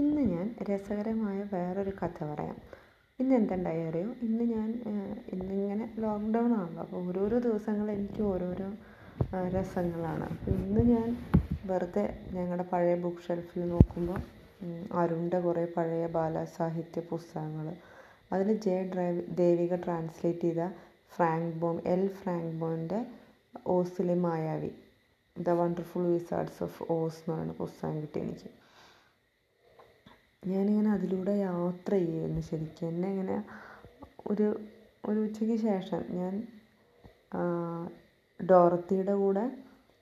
ഇന്ന് ഞാൻ രസകരമായ വേറൊരു കഥ പറയാം. ഇന്ന് എന്തുണ്ടായി അറിയോ? ഇന്ന് ഞാൻ ഇന്നിങ്ങനെ ലോക്ക്ഡൗൺ ആണല്ലോ. അപ്പോൾ ഓരോരോ ദിവസങ്ങൾ എനിക്ക് ഓരോരോ രസങ്ങളാണ്. അപ്പോൾ ഇന്ന് ഞാൻ വെറുതെ ഞങ്ങളുടെ പഴയ ബുക്ക് ഷെൽഫിൽ നോക്കുമ്പോൾ അരുണിന്റെ കുറേ പഴയ ബാലസാഹിത്യ പുസ്തകങ്ങൾ. അതിൽ ജെ ഡ്രൈവ് ദേവിക ട്രാൻസ്ലേറ്റ് ചെയ്ത ഫ്രാങ്ക് ബോം എൽ ഫ്രാങ്ക് ബോമിന്റെ ഓസിലെ മായാവി the wonderful wizards of Oz എന്ന് പറയുന്ന പുസ്തകം കിട്ടി എനിക്ക്. ഞാനിങ്ങനെ അതിലൂടെ യാത്ര ചെയ്യുമായിരുന്നു ശരിക്കും. എന്നെ ഇങ്ങനെ ഒരു ഒരു ഉച്ചയ്ക്ക് ശേഷം ഞാൻ ഡോറത്തിയുടെ കൂടെ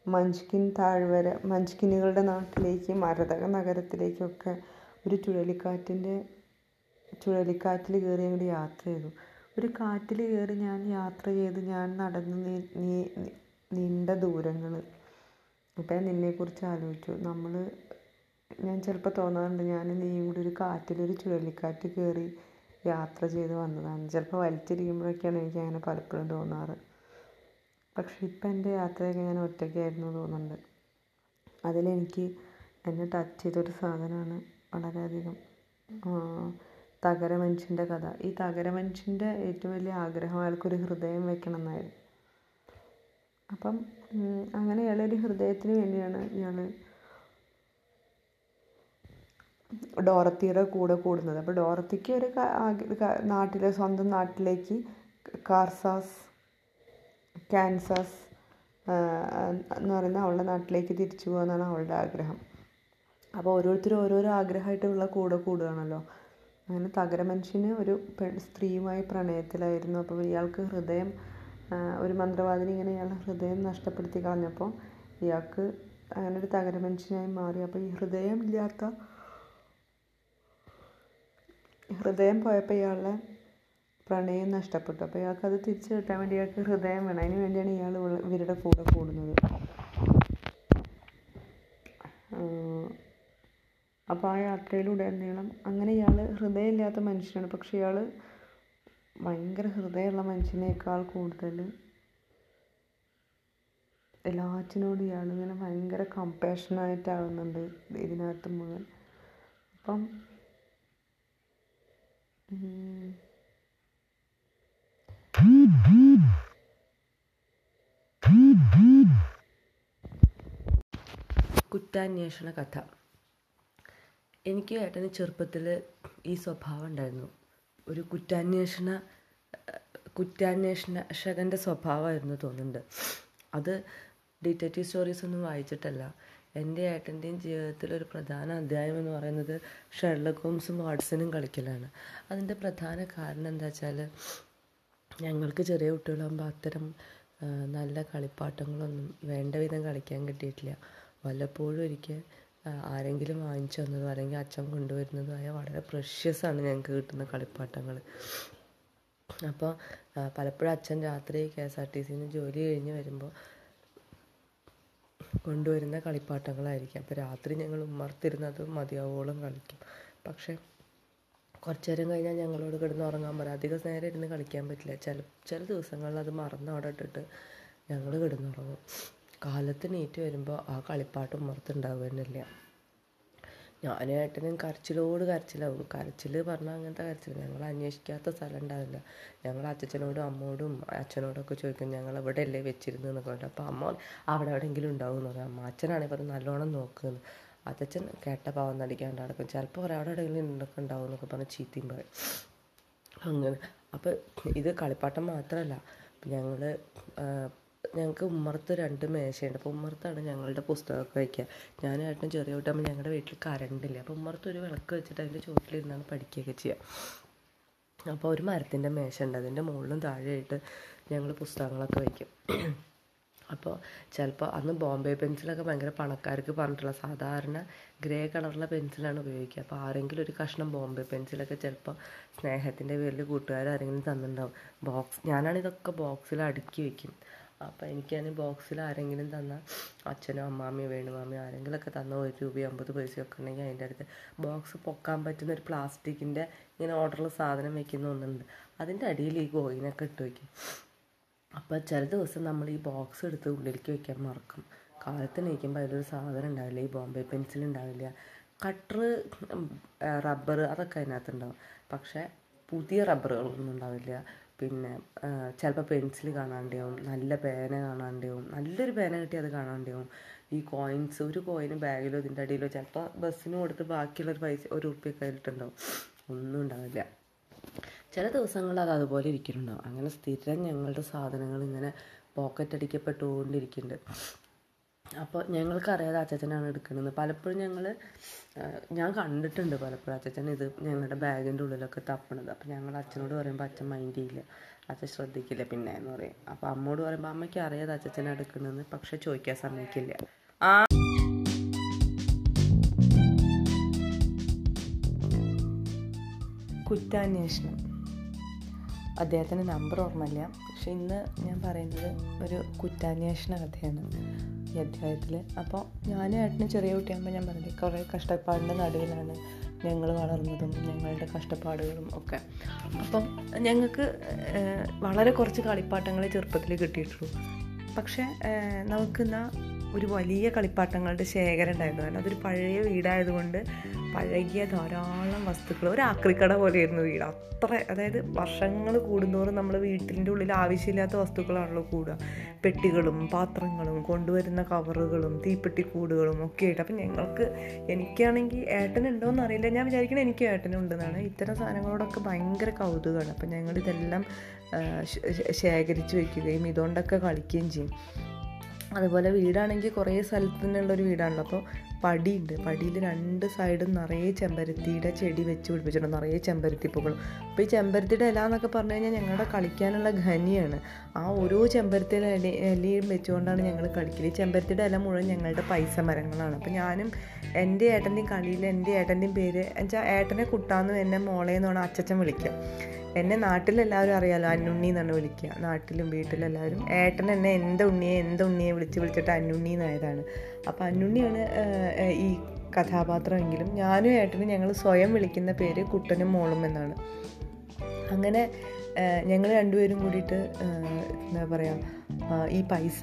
മഞ്ച്കിൻ താഴ്വര മഞ്ച്കിനുകളുടെ നാട്ടിലേക്ക് മരതക നഗരത്തിലേക്കൊക്കെ ഒരു ചുഴലിക്കാറ്റിന്റെ ചുഴലിക്കാറ്റിൽ കയറി അങ്ങോട്ട് യാത്ര ചെയ്തു. ഒരു കാറ്റിൽ കയറി ഞാൻ യാത്ര ചെയ്ത് ഞാൻ നടന്ന് നീണ്ട ദൂരങ്ങൾ. ഇപ്പം നിന്നെക്കുറിച്ച് ആലോചിച്ചു. നമ്മൾ ഞാൻ ചിലപ്പോൾ തോന്നാറുണ്ട് ഞാൻ നീയും കൂടി ഒരു കാറ്റിലൊരു ചുഴലിക്കാറ്റ് കയറി യാത്ര ചെയ്ത് വന്നതാണ്. ചിലപ്പോൾ വലിച്ചിരിക്കുമ്പോഴൊക്കെയാണ് എനിക്ക് അങ്ങനെ പലപ്പോഴും തോന്നാറ്. പക്ഷെ ഇപ്പം എന്റെ യാത്രയൊക്കെ ഞാൻ ഒറ്റയ്ക്കായിരുന്നു തോന്നുന്നുണ്ട്. അതിലെനിക്ക് എന്നെ ടച്ച് ചെയ്തൊരു സാധനമാണ് വളരെയധികം തകര മനുഷ്യന്റെ കഥ. ഈ തകര മനുഷ്യന്റെ ഏറ്റവും വലിയ ആഗ്രഹം അയാൾക്കൊരു ഹൃദയം വെക്കണം എന്നായിരുന്നു. അപ്പം അങ്ങനെ ഇയാളൊരു ഹൃദയത്തിന് വേണ്ടിയാണ് ഇയാൾ ഡോറത്തിയുടെ കൂടെ കൂടുന്നത്. അപ്പോൾ ഡോറത്തിക്ക് ഒരു നാട്ടിലെ സ്വന്തം നാട്ടിലേക്ക് കാർസാസ് കാൻസാസ് എന്ന് പറയുന്ന അവളുടെ നാട്ടിലേക്ക് തിരിച്ചു പോകാനാണ് അവളുടെ ആഗ്രഹം. അപ്പോൾ ഓരോരുത്തരും ഓരോരോ ആഗ്രഹമായിട്ടുള്ള കൂടെ കൂടുകയാണല്ലോ. അങ്ങനെ തകര മനുഷ്യന് ഒരു സ്ത്രീയുമായി പ്രണയത്തിലായിരുന്നു. അപ്പോൾ ഇയാൾക്ക് ഹൃദയം ഒരു മന്ത്രവാദിനി ഇങ്ങനെ ഇയാളുടെ ഹൃദയം നഷ്ടപ്പെടുത്തി കളഞ്ഞപ്പോൾ ഇയാൾക്ക് അങ്ങനെ ഒരു തകര മനുഷ്യനായി മാറി. അപ്പോൾ ഈ ഹൃദയം ഇല്ലാത്ത ഹൃദയം പോയപ്പോൾ ഇയാളുടെ പ്രണയം നഷ്ടപ്പെട്ടു. അപ്പോൾ ഇയാൾക്കത് തിരിച്ചു കിട്ടാൻ വേണ്ടി ഇയാൾക്ക് ഹൃദയം വേണം. അതിന് വേണ്ടിയാണ് ഇയാൾ ഇവരുടെ കൂടെ കൂടുന്നത്. അപ്പോൾ ആ യാത്രയിലൂടെ നീളം അങ്ങനെ ഇയാൾ ഹൃദയമില്ലാത്ത മനുഷ്യനാണ്. പക്ഷെ ഇയാൾ ഭയങ്കര ഹൃദയമുള്ള മനുഷ്യനേക്കാൾ കൂടുതൽ എല്ലാറ്റിനോടും ഇയാൾ ഇങ്ങനെ ഭയങ്കര കമ്പാഷനായിട്ടാവുന്നുണ്ട് ഇതിനകത്ത് മുഴുവൻ. അപ്പം കുറ്റാന്വേഷണ കഥ. എനിക്ക് ഏട്ടന് ചെറുപ്പത്തിൽ ഈ സ്വഭാവം ഉണ്ടായിരുന്നു. ഒരു കുറ്റാന്വേഷണ കുറ്റാന്വേഷണകന്റെ സ്വഭാവമായിരുന്നു തോന്നുന്നുണ്ട്. അത് ഡിറ്റക്റ്റീവ് സ്റ്റോറീസ് ഒന്നും വായിച്ചിട്ടല്ല. എന്റെ ഏട്ടന്റെയും ജീവിതത്തിൽ ഒരു പ്രധാന അധ്യായം എന്ന് പറയുന്നത് ഷെർലക് ഹോംസും വാട്സനും കളിക്കലാണ്. അതിന്റെ പ്രധാന കാരണം എന്താ വെച്ചാൽ ഞങ്ങൾക്ക് ചെറിയ കുട്ടികളാകുമ്പോൾ അത്തരം നല്ല കളിപ്പാട്ടങ്ങളൊന്നും വേണ്ട വിധം കളിക്കാൻ കിട്ടിയിട്ടില്ല. വല്ലപ്പോഴും ഒരിക്കൽ ആരെങ്കിലും വാങ്ങിച്ചു തന്നതോ അല്ലെങ്കിൽ അച്ഛൻ കൊണ്ടുവരുന്നതോ ആയ വളരെ പ്രഷ്യസാണ് ഞങ്ങൾക്ക് കിട്ടുന്ന കളിപ്പാട്ടങ്ങൾ. അപ്പോൾ പലപ്പോഴും അച്ഛൻ രാത്രി കെ എസ് ആർ ടി സിന്ന് ജോലി കഴിഞ്ഞ് വരുമ്പോൾ കൊണ്ടുവരുന്ന കളിപ്പാട്ടങ്ങളായിരിക്കും. അപ്പോൾ രാത്രി ഞങ്ങൾ ഉമ്മർത്തിരുന്നത് മതിയാവോളം കളിക്കും. പക്ഷേ കുറച്ച് നേരം കഴിഞ്ഞാൽ ഞങ്ങളോട് കിടന്ന് ഉറങ്ങാൻ പറയും. അധികം നേരം ഇരുന്ന് കളിക്കാൻ പറ്റില്ല. ചില ചില ദിവസങ്ങളിൽ അത് മറന്ന് അവിടെ ഇട്ടിട്ട് ഞങ്ങൾ കിടന്നുറങ്ങും. കാലത്ത് നീറ്റ് വരുമ്പോൾ ആ കളിപ്പാട്ട് ഉമ്മർത്തുണ്ടാവുക തന്നെയില്ല ഞാനായിട്ടിനും കരച്ചിലോട് കരച്ചിലാവും. കരച്ചിൽ പറഞ്ഞാൽ അങ്ങനത്തെ കരച്ചിൽ ഞങ്ങൾ അന്വേഷിക്കാത്ത സ്ഥലം ഉണ്ടാവില്ല. ഞങ്ങൾ അച്ഛനോടും അമ്മോടും അച്ഛനോടൊക്കെ ചോദിക്കും ഞങ്ങൾ എവിടെ അല്ലേ വെച്ചിരുന്നു എന്നൊക്കെ പറഞ്ഞു അപ്പോൾ അമ്മ അവിടെ എവിടെയെങ്കിലും ഉണ്ടാവും എന്ന് പറയും. അമ്മ അച്ഛനാണെങ്കിൽ പറഞ്ഞു നല്ലോണം നോക്കുന്നു അച്ഛൻ കേട്ട പാവം നടിക്കാണ്ട് നടക്കും. ചിലപ്പോൾ പറയാം അവിടെ എവിടെയെങ്കിലും ഉണ്ടൊക്കെ ഉണ്ടാവും എന്നൊക്കെ പറഞ്ഞ് ചീത്തയും പറയും. അങ്ങനെ. അപ്പോൾ ഇത് കളിപ്പാട്ടം മാത്രമല്ല ഞങ്ങൾ ഞങ്ങൾക്ക് ഉമ്മർത്ത് രണ്ട് മേശയുണ്ട്. അപ്പോൾ ഉമ്മർത്താണ് ഞങ്ങളുടെ പുസ്തകമൊക്കെ വയ്ക്കുക ഞാനായിട്ടും ചെറിയ കുട്ടിയാകുമ്പോൾ ഞങ്ങളുടെ വീട്ടിൽ കറണ്ടില്ല അപ്പോൾ ഉമ്മർത്ത് ഒരു വിളക്ക് വെച്ചിട്ട് അതിന്റെ ചുവട്ടിലിരുന്നാണ് പഠിക്കുകയൊക്കെ ചെയ്യുക അപ്പോൾ ഒരു മരത്തിന്റെ മേശ ഉണ്ട് അതിന്റെ മുകളിലും താഴെയായിട്ട് ഞങ്ങൾ പുസ്തകങ്ങളൊക്കെ വയ്ക്കും അപ്പോൾ ചിലപ്പോൾ അന്ന് ബോംബെ പെൻസിലൊക്കെ ഭയങ്കര പണക്കാർക്ക് പറഞ്ഞിട്ടുള്ള സാധാരണ ഗ്രേ കളറുള്ള പെൻസിലാണ് ഉപയോഗിക്കുക. അപ്പോൾ ആരെങ്കിലും ഒരു കഷ്ണം ബോംബെ പെൻസിലൊക്കെ ചിലപ്പോൾ സ്നേഹത്തിന്റെ പേരിൽ കൂട്ടുകാർ ആരെങ്കിലും തന്നിട്ടുണ്ടാവും. ബോക്സ് ഞാനാണ് ഇതൊക്കെ ബോക്സിൽ അടുക്കി വെക്കും. അപ്പോൾ എനിക്കാണ് ബോക്സിൽ ആരെങ്കിലും തന്ന അച്ഛനോ അമ്മാമ്മയോ വേണുമാമ്മയോ ആരെങ്കിലുമൊക്കെ തന്ന ഒരു രൂപയോ അമ്പത് പൈസയൊക്കെ ഉണ്ടെങ്കിൽ അതിന്റെ അടുത്ത് ബോക്സ് പൊക്കാൻ പറ്റുന്ന ഒരു പ്ലാസ്റ്റിക്കിന്റെ ഇങ്ങനെ ഓർഡറിൽ സാധനം വെക്കുന്ന ഒന്നുണ്ട്. അതിന്റെ അടിയിൽ ഈ കോയിനൊക്കെ ഇട്ട് വയ്ക്കും അപ്പോൾ ചില ദിവസം നമ്മൾ ഈ ബോക്സ് എടുത്ത് ഉള്ളിലേക്ക് വെക്കാൻ മറക്കും. കാലത്ത് നീക്കുമ്പോൾ അതിലൊരു സാധനം ഉണ്ടാവില്ല ഈ ബോംബെ പെൻസിൽ ഉണ്ടാവില്ല. കട്ടർ റബ്ബർ അതൊക്കെ അതിനകത്തുണ്ടാവും പക്ഷേ പുതിയ റബ്ബറുകളൊന്നും ഉണ്ടാവില്ല. പിന്നെ ചിലപ്പോൾ പെൻസിൽ കാണാണ്ടാവും നല്ല പേന കാണാണ്ടാവും നല്ലൊരു പേന കിട്ടി അത് കാണാണ്ടാവും. ഈ കോയിൻസ് ഒരു കോയിന് ബാഗിലോ ഇതിന്റെ അടിയിലോ ചിലപ്പോൾ ബസ്സിന് കൊടുത്ത് ബാക്കിയുള്ളൊരു പൈസ ഒരു ഉറുപ്പ്യ കയ്യിലിട്ടുണ്ടാവും ഒന്നും ഉണ്ടാവില്ല. ചില ദിവസങ്ങളിൽ അത് അതുപോലെ ഇരിക്കുന്നുണ്ടാവും. അങ്ങനെ സ്ഥിരം ഞങ്ങളുടെ സാധനങ്ങൾ ഇങ്ങനെ പോക്കറ്റ് അടിക്കപ്പെട്ടുകൊണ്ടിരിക്കുന്നുണ്ട്. അപ്പോൾ ഞങ്ങൾക്ക് ഞങ്ങൾക്കറിയാതെ അച്ചച്ചനാണ് എടുക്കുന്നത്. പലപ്പോഴും ഞങ്ങൾ ഞാൻ കണ്ടിട്ടുണ്ട് പലപ്പോഴും അച്ചച്ചൻ ഇത് ഞങ്ങളുടെ ബാഗിന്റെ ഉള്ളിലൊക്കെ തപ്പണത്. അപ്പോൾ ഞങ്ങൾ അച്ഛനോട് പറയുമ്പോൾ അച്ഛൻ മൈൻഡ് ചെയ്യില്ല. അച്ഛൻ ശ്രദ്ധിക്കില്ല പിന്നെ എന്ന് പറയും. അപ്പോൾ അമ്മോട് പറയുമ്പോൾ അമ്മയ്ക്ക് അറിയാതെ അച്ചച്ചനാണ് എടുക്കണമെന്ന് പക്ഷെ ചോദിക്കാൻ സമ്മതിക്കില്ല. ആ കുറ്റാന്വേഷണം. അദ്ദേഹത്തിന്റെ നമ്പർ ഓർമ്മയില്ല. പക്ഷെ ഇന്ന് ഞാൻ പറയുന്നത് ഒരു കുറ്റാന്വേഷണ കഥയാണ്. ഈ അധ്യായത്തിൽ അപ്പോൾ ഞാനും ഏട്ടനും ചെറിയ കുട്ടിയാകുമ്പോൾ ഞാൻ പറഞ്ഞില്ലേ കുറേ കഷ്ടപ്പാടിന്റെ നടുവിലാണ് ഞങ്ങൾ വളർന്നതും ഞങ്ങളുടെ കഷ്ടപ്പാടുകളും ഒക്കെ. അപ്പം ഞങ്ങൾക്ക് വളരെ കുറച്ച് കളിപ്പാട്ടങ്ങളെ ചെറുപ്പത്തിൽ കിട്ടിയിട്ടുള്ളൂ. പക്ഷേ നമുക്കിന്ന ഒരു വലിയ കളിപ്പാട്ടങ്ങളുടെ ശേഖരം ഉണ്ടായിരുന്നു കാരണം അതൊരു പഴയ വീടായതുകൊണ്ട് പഴകിയ ധാരാളം വസ്തുക്കൾ. ഒരു ആക്രിക്കട പോലെയായിരുന്നു വീട്. അത്ര അതായത് വർഷങ്ങൾ കൂടുന്തോറും നമ്മൾ വീട്ടിന്റെ ഉള്ളിൽ ആവശ്യമില്ലാത്ത വസ്തുക്കളാണല്ലോ കൂടുക. പെട്ടികളും പാത്രങ്ങളും കൊണ്ടുവരുന്ന കവറുകളും തീപ്പെട്ടി കൂടുകളും ഒക്കെ ആയിട്ട്. അപ്പം ഞങ്ങൾക്ക് എനിക്കാണെങ്കിൽ ഏട്ടനുണ്ടോയെന്ന് അറിയില്ല. ഞാൻ വിചാരിക്കണം എനിക്ക് ഏട്ടനുണ്ടെന്നാണ് ഇത്തരം സാധനങ്ങളോടൊക്കെ ഭയങ്കര കൗതുകമാണ്. അപ്പം ഞങ്ങളിതെല്ലാം ശേഖരിച്ച് വയ്ക്കുകയും ഇതുകൊണ്ടൊക്കെ കളിക്കുകയും ചെയ്യും. അതുപോലെ വീടാണെങ്കിൽ കുറേ സ്ഥലത്തു നിന്നുള്ളൊരു വീടാണല്ലോ. അപ്പോൾ പടിയുണ്ട്. പടിയിൽ രണ്ട് സൈഡും നിറയെ ചെമ്പരത്തിയുടെ ചെടി വെച്ച് പിടിപ്പിച്ചിട്ടുണ്ട്. നിറയെ ചെമ്പരത്തി പൂക്കളും അപ്പോൾ ഈ ചെമ്പരത്തിയുടെ ഇല എന്നൊക്കെ പറഞ്ഞു കഴിഞ്ഞാൽ ഞങ്ങളുടെ കളിക്കാനുള്ള ഖനിയാണ്. ആ ഓരോ ചെമ്പരത്തിയുടെ ഇല ഇലയും വെച്ചുകൊണ്ടാണ് ഞങ്ങൾ കളിക്കൽ ഈ ചെമ്പരത്തിയുടെ ഇല മുഴുവൻ ഞങ്ങളുടെ പൈസ മരങ്ങളാണ്. അപ്പോൾ ഞാനും എന്റെ ഏട്ടന്റെയും കളിയിൽ എന്റെ ഏട്ടന്റെയും പേര് എന്നുവെച്ചാൽ ഏട്ടനെ കുട്ടാന്ന് എന്നെ മോളേന്നാണ് അച്ചച്ചൻ വിളിക്കുക. എന്നെ നാട്ടിലെല്ലാവരും അറിയാലോ അന്നുണ്ണി എന്നാണ് വിളിക്കുക. നാട്ടിലും വീട്ടിലെല്ലാവരും ഏട്ടൻ എന്നെ എന്റെ ഉണ്ണിയെ എന്റെ ഉണ്ണിയെ വിളിച്ച് വിളിച്ചിട്ട് അന്നുണ്ണി എന്നായതാണ്. അപ്പോൾ അന്നുണ്ണിയാണ് ഈ കഥാപാത്രമെങ്കിലും ഞാനും ഏട്ടനും ഞങ്ങൾ സ്വയം വിളിക്കുന്ന പേര് കുട്ടനും മോളും എന്നാണ്. അങ്ങനെ ഞങ്ങൾ രണ്ടുപേരും കൂടിയിട്ട് എന്താ പറയുക ഈ പൈസ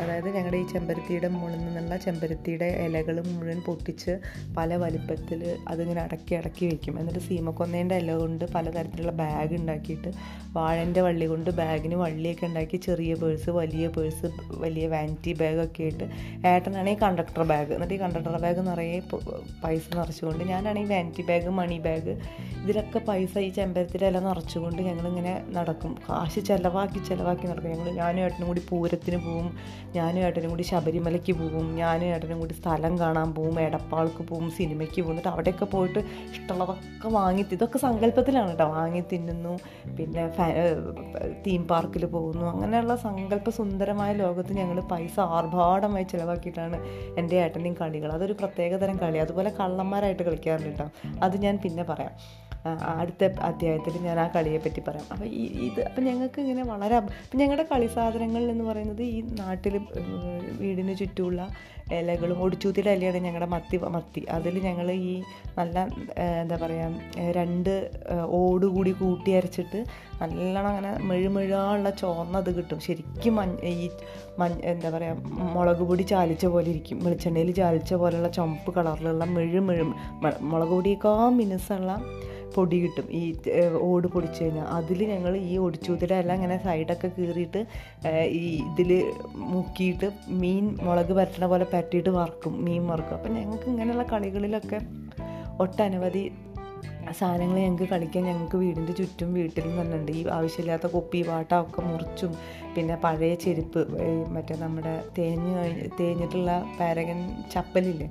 അതായത് ഞങ്ങളുടെ ഈ ചെമ്പരത്തിയുടെ മുകളിൽ നിന്നുള്ള ചെമ്പരത്തിയുടെ ഇലകൾ മുഴുവൻ പൊട്ടിച്ച് പല വലിപ്പത്തിൽ അതിങ്ങനെ അടക്കി അടക്കി വയ്ക്കും എന്നിട്ട് സീമക്കൊന്നേന്റെ ഇല കൊണ്ട് പലതരത്തിലുള്ള ബാഗ് ഉണ്ടാക്കിയിട്ട് വാഴന്റെ വള്ളി കൊണ്ട് ബാഗിന് വള്ളിയൊക്കെ ഉണ്ടാക്കി ചെറിയ പേഴ്സ് വലിയ പേഴ്സ് വലിയ വാനിറ്റി ബാഗൊക്കെ ആയിട്ട് ഏട്ടനാണെങ്കിൽ കണ്ടക്ടർ ബാഗ് എന്നിട്ട് ഈ കണ്ടക്ടർ ബാഗ് നിറയെ പൈസ നിറച്ചുകൊണ്ട് ഞാനാണെങ്കിൽ വാനിറ്റി ബാഗ് മണി ബാഗ് ഇതിലൊക്കെ പൈസ ഈ ചെമ്പരത്തിന്റെ ഇല നിറച്ചുകൊണ്ട് ഞങ്ങളിങ്ങനെ നടക്കും. കാശ് ചിലവാക്കി ചിലവാക്കി നടക്കും. ഞങ്ങൾ ഞാനും ഏട്ടനും കൂടി പൂരത്തിന് പോവും ഞാനും ഏട്ടനും കൂടി ശബരിമലയ്ക്ക് പോവും ഞാനും ഏട്ടനും കൂടി സ്ഥലം കാണാൻ പോവും എടപ്പാൾക്ക് പോവും സിനിമയ്ക്ക് പോകും എന്നിട്ട് അവിടെയൊക്കെ പോയിട്ട് ഇഷ്ടമുള്ളതൊക്കെ വാങ്ങി ഇതൊക്കെ സങ്കല്പത്തിലാണ് കേട്ടോ. വാങ്ങി തിന്നുന്നു പിന്നെ തീം പാർക്കിൽ പോകുന്നു. അങ്ങനെയുള്ള സങ്കല്പ സുന്ദരമായ ലോകത്ത് ഞങ്ങൾ പൈസ ആർഭാടമായി ചിലവാക്കിയിട്ടാണ് എന്റെ ഏട്ടന്റെയും കളികൾ അതൊരു പ്രത്യേകതരം കളി അതുപോലെ കള്ളന്മാരായിട്ട് കളിക്കാറുണ്ട് കേട്ടോ. അത് ഞാൻ പിന്നെ പറയാം. അടുത്ത അധ്യായത്തിൽ ഞാൻ ആ കളിയെപ്പറ്റി പറയാം. അപ്പോൾ ഈ ഇത് അപ്പം ഞങ്ങൾക്ക് ഇങ്ങനെ വളരെ അപ- അപ്പം ഞങ്ങളുടെ കളി സാധനങ്ങൾ എന്ന് പറയുന്നത് ഈ നാട്ടിൽ വീടിന് ചുറ്റുമുള്ള ഇലകളും ഒടിച്ചൂത്തിയുടെ ഇലയാണ് ഞങ്ങളുടെ മത്തി മത്തി. അതിൽ ഞങ്ങൾ ഈ നല്ല എന്താ പറയുക രണ്ട് ഓട് കൂടി കൂട്ടി അരച്ചിട്ട് നല്ലോണം അങ്ങനെ മെഴുമെഴുള്ള ചോർന്നത് കിട്ടും. ശരിക്കും മഞ്ഞ ഈ മഞ്ഞ എന്താ പറയുക മുളക് പൊടി ചാലിച്ച പോലെ ഇരിക്കും. വെളിച്ചെണ്ണയിൽ ചാലിച്ച പോലെയുള്ള ചുമപ്പ് കളറിലുള്ള മെഴു മെഴു മ- മുളക് പൊടിയേക്കാൾ മിനുസുള്ള പൊടി കിട്ടും. ഈ ഓട് പൊടിച്ചു കഴിഞ്ഞാൽ അതിൽ ഞങ്ങൾ ഈ ഒടിച്ചൂത്തിയുടെ എല്ലാം ഇങ്ങനെ സൈഡൊക്കെ കീറിയിട്ട് ഈ ഇതിൽ മുക്കിയിട്ട് മീൻ മുളക് പരട്ടണ പോലെ പരട്ടിയിട്ട് വറക്കും. മീൻ വറക്കും. അപ്പം ഞങ്ങൾക്ക് ഇങ്ങനെയുള്ള കളികളിലൊക്കെ ഒട്ടനവധി സാധനങ്ങൾ ഞങ്ങൾക്ക് കളിക്കാൻ ഞങ്ങൾക്ക് വീടിന്റെ ചുറ്റും വീട്ടിൽ തന്നെ ഈ ആവശ്യമില്ലാത്ത കുപ്പി പാട്ടമൊക്കെ മുറിച്ചും പിന്നെ പഴയ ചെരുപ്പ് മറ്റേ നമ്മുടെ തേഞ്ഞ് തേഞ്ഞിട്ടുള്ള പാരകൻ ചപ്പലില്ലേ?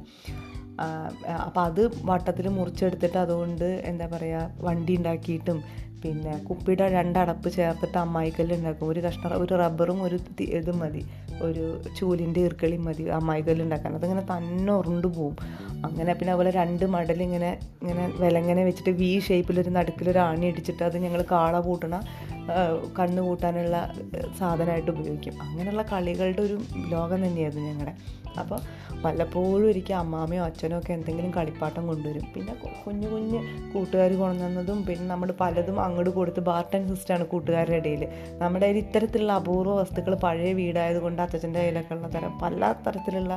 അപ്പം അത് വട്ടത്തിൽ മുറിച്ചെടുത്തിട്ട് അതുകൊണ്ട് എന്താ പറയുക വണ്ടി ഉണ്ടാക്കിയിട്ടും പിന്നെ കുപ്പിയുടെ രണ്ടടപ്പ് ചേർത്തിട്ട് അമ്മായിക്കല്ല് ഉണ്ടാക്കും ഒരു കഷ്ണ ഒരു റബ്ബറും ഒരു ഇതും മതി. ഒരു ചൂലിന്റെ ഈർക്കളി മതി അമ്മായിക്കല്ല് ഉണ്ടാക്കാൻ അതിങ്ങനെ തന്നെ ഉരുണ്ട് പോവും. അങ്ങനെ പിന്നെ അതുപോലെ രണ്ട് മടൽ ഇങ്ങനെ ഇങ്ങനെ വിലങ്ങനെ വെച്ചിട്ട് വി ഷേപ്പിലൊരു നടുക്കിലൊരു ആണി അടിച്ചിട്ട് അത് ഞങ്ങൾ കാള പൂട്ടണ കണ്ണ് കൂട്ടാനുള്ള സാധനമായിട്ട് ഉപയോഗിക്കും. അങ്ങനെയുള്ള കളികളുടെ ഒരു ലോകം തന്നെയായിരുന്നു ഞങ്ങളുടെ അപ്പോൾ വല്ലപ്പോഴും ഒരിക്കൽ അമ്മാമയോ അച്ഛനോ ഒക്കെ എന്തെങ്കിലും കളിപ്പാട്ടം കൊണ്ടുവരും. പിന്നെ കുഞ്ഞു കുഞ്ഞ് കൂട്ടുകാർ കൊണ്ടുവന്നതും പിന്നെ നമ്മൾ പലതും അങ്ങോട്ട് കൊടുത്ത് ബാർട്ടൻ സിസ്റ്റാണ് കൂട്ടുകാരുടെ ഇടയിൽ. നമ്മുടെ കയ്യിൽ ഇത്തരത്തിലുള്ള അപൂർവ വസ്തുക്കൾ പഴയ വീടായതുകൊണ്ട് അച്ഛന്റെ കയ്യിലൊക്കെ ഉള്ള തരം പല തരത്തിലുള്ള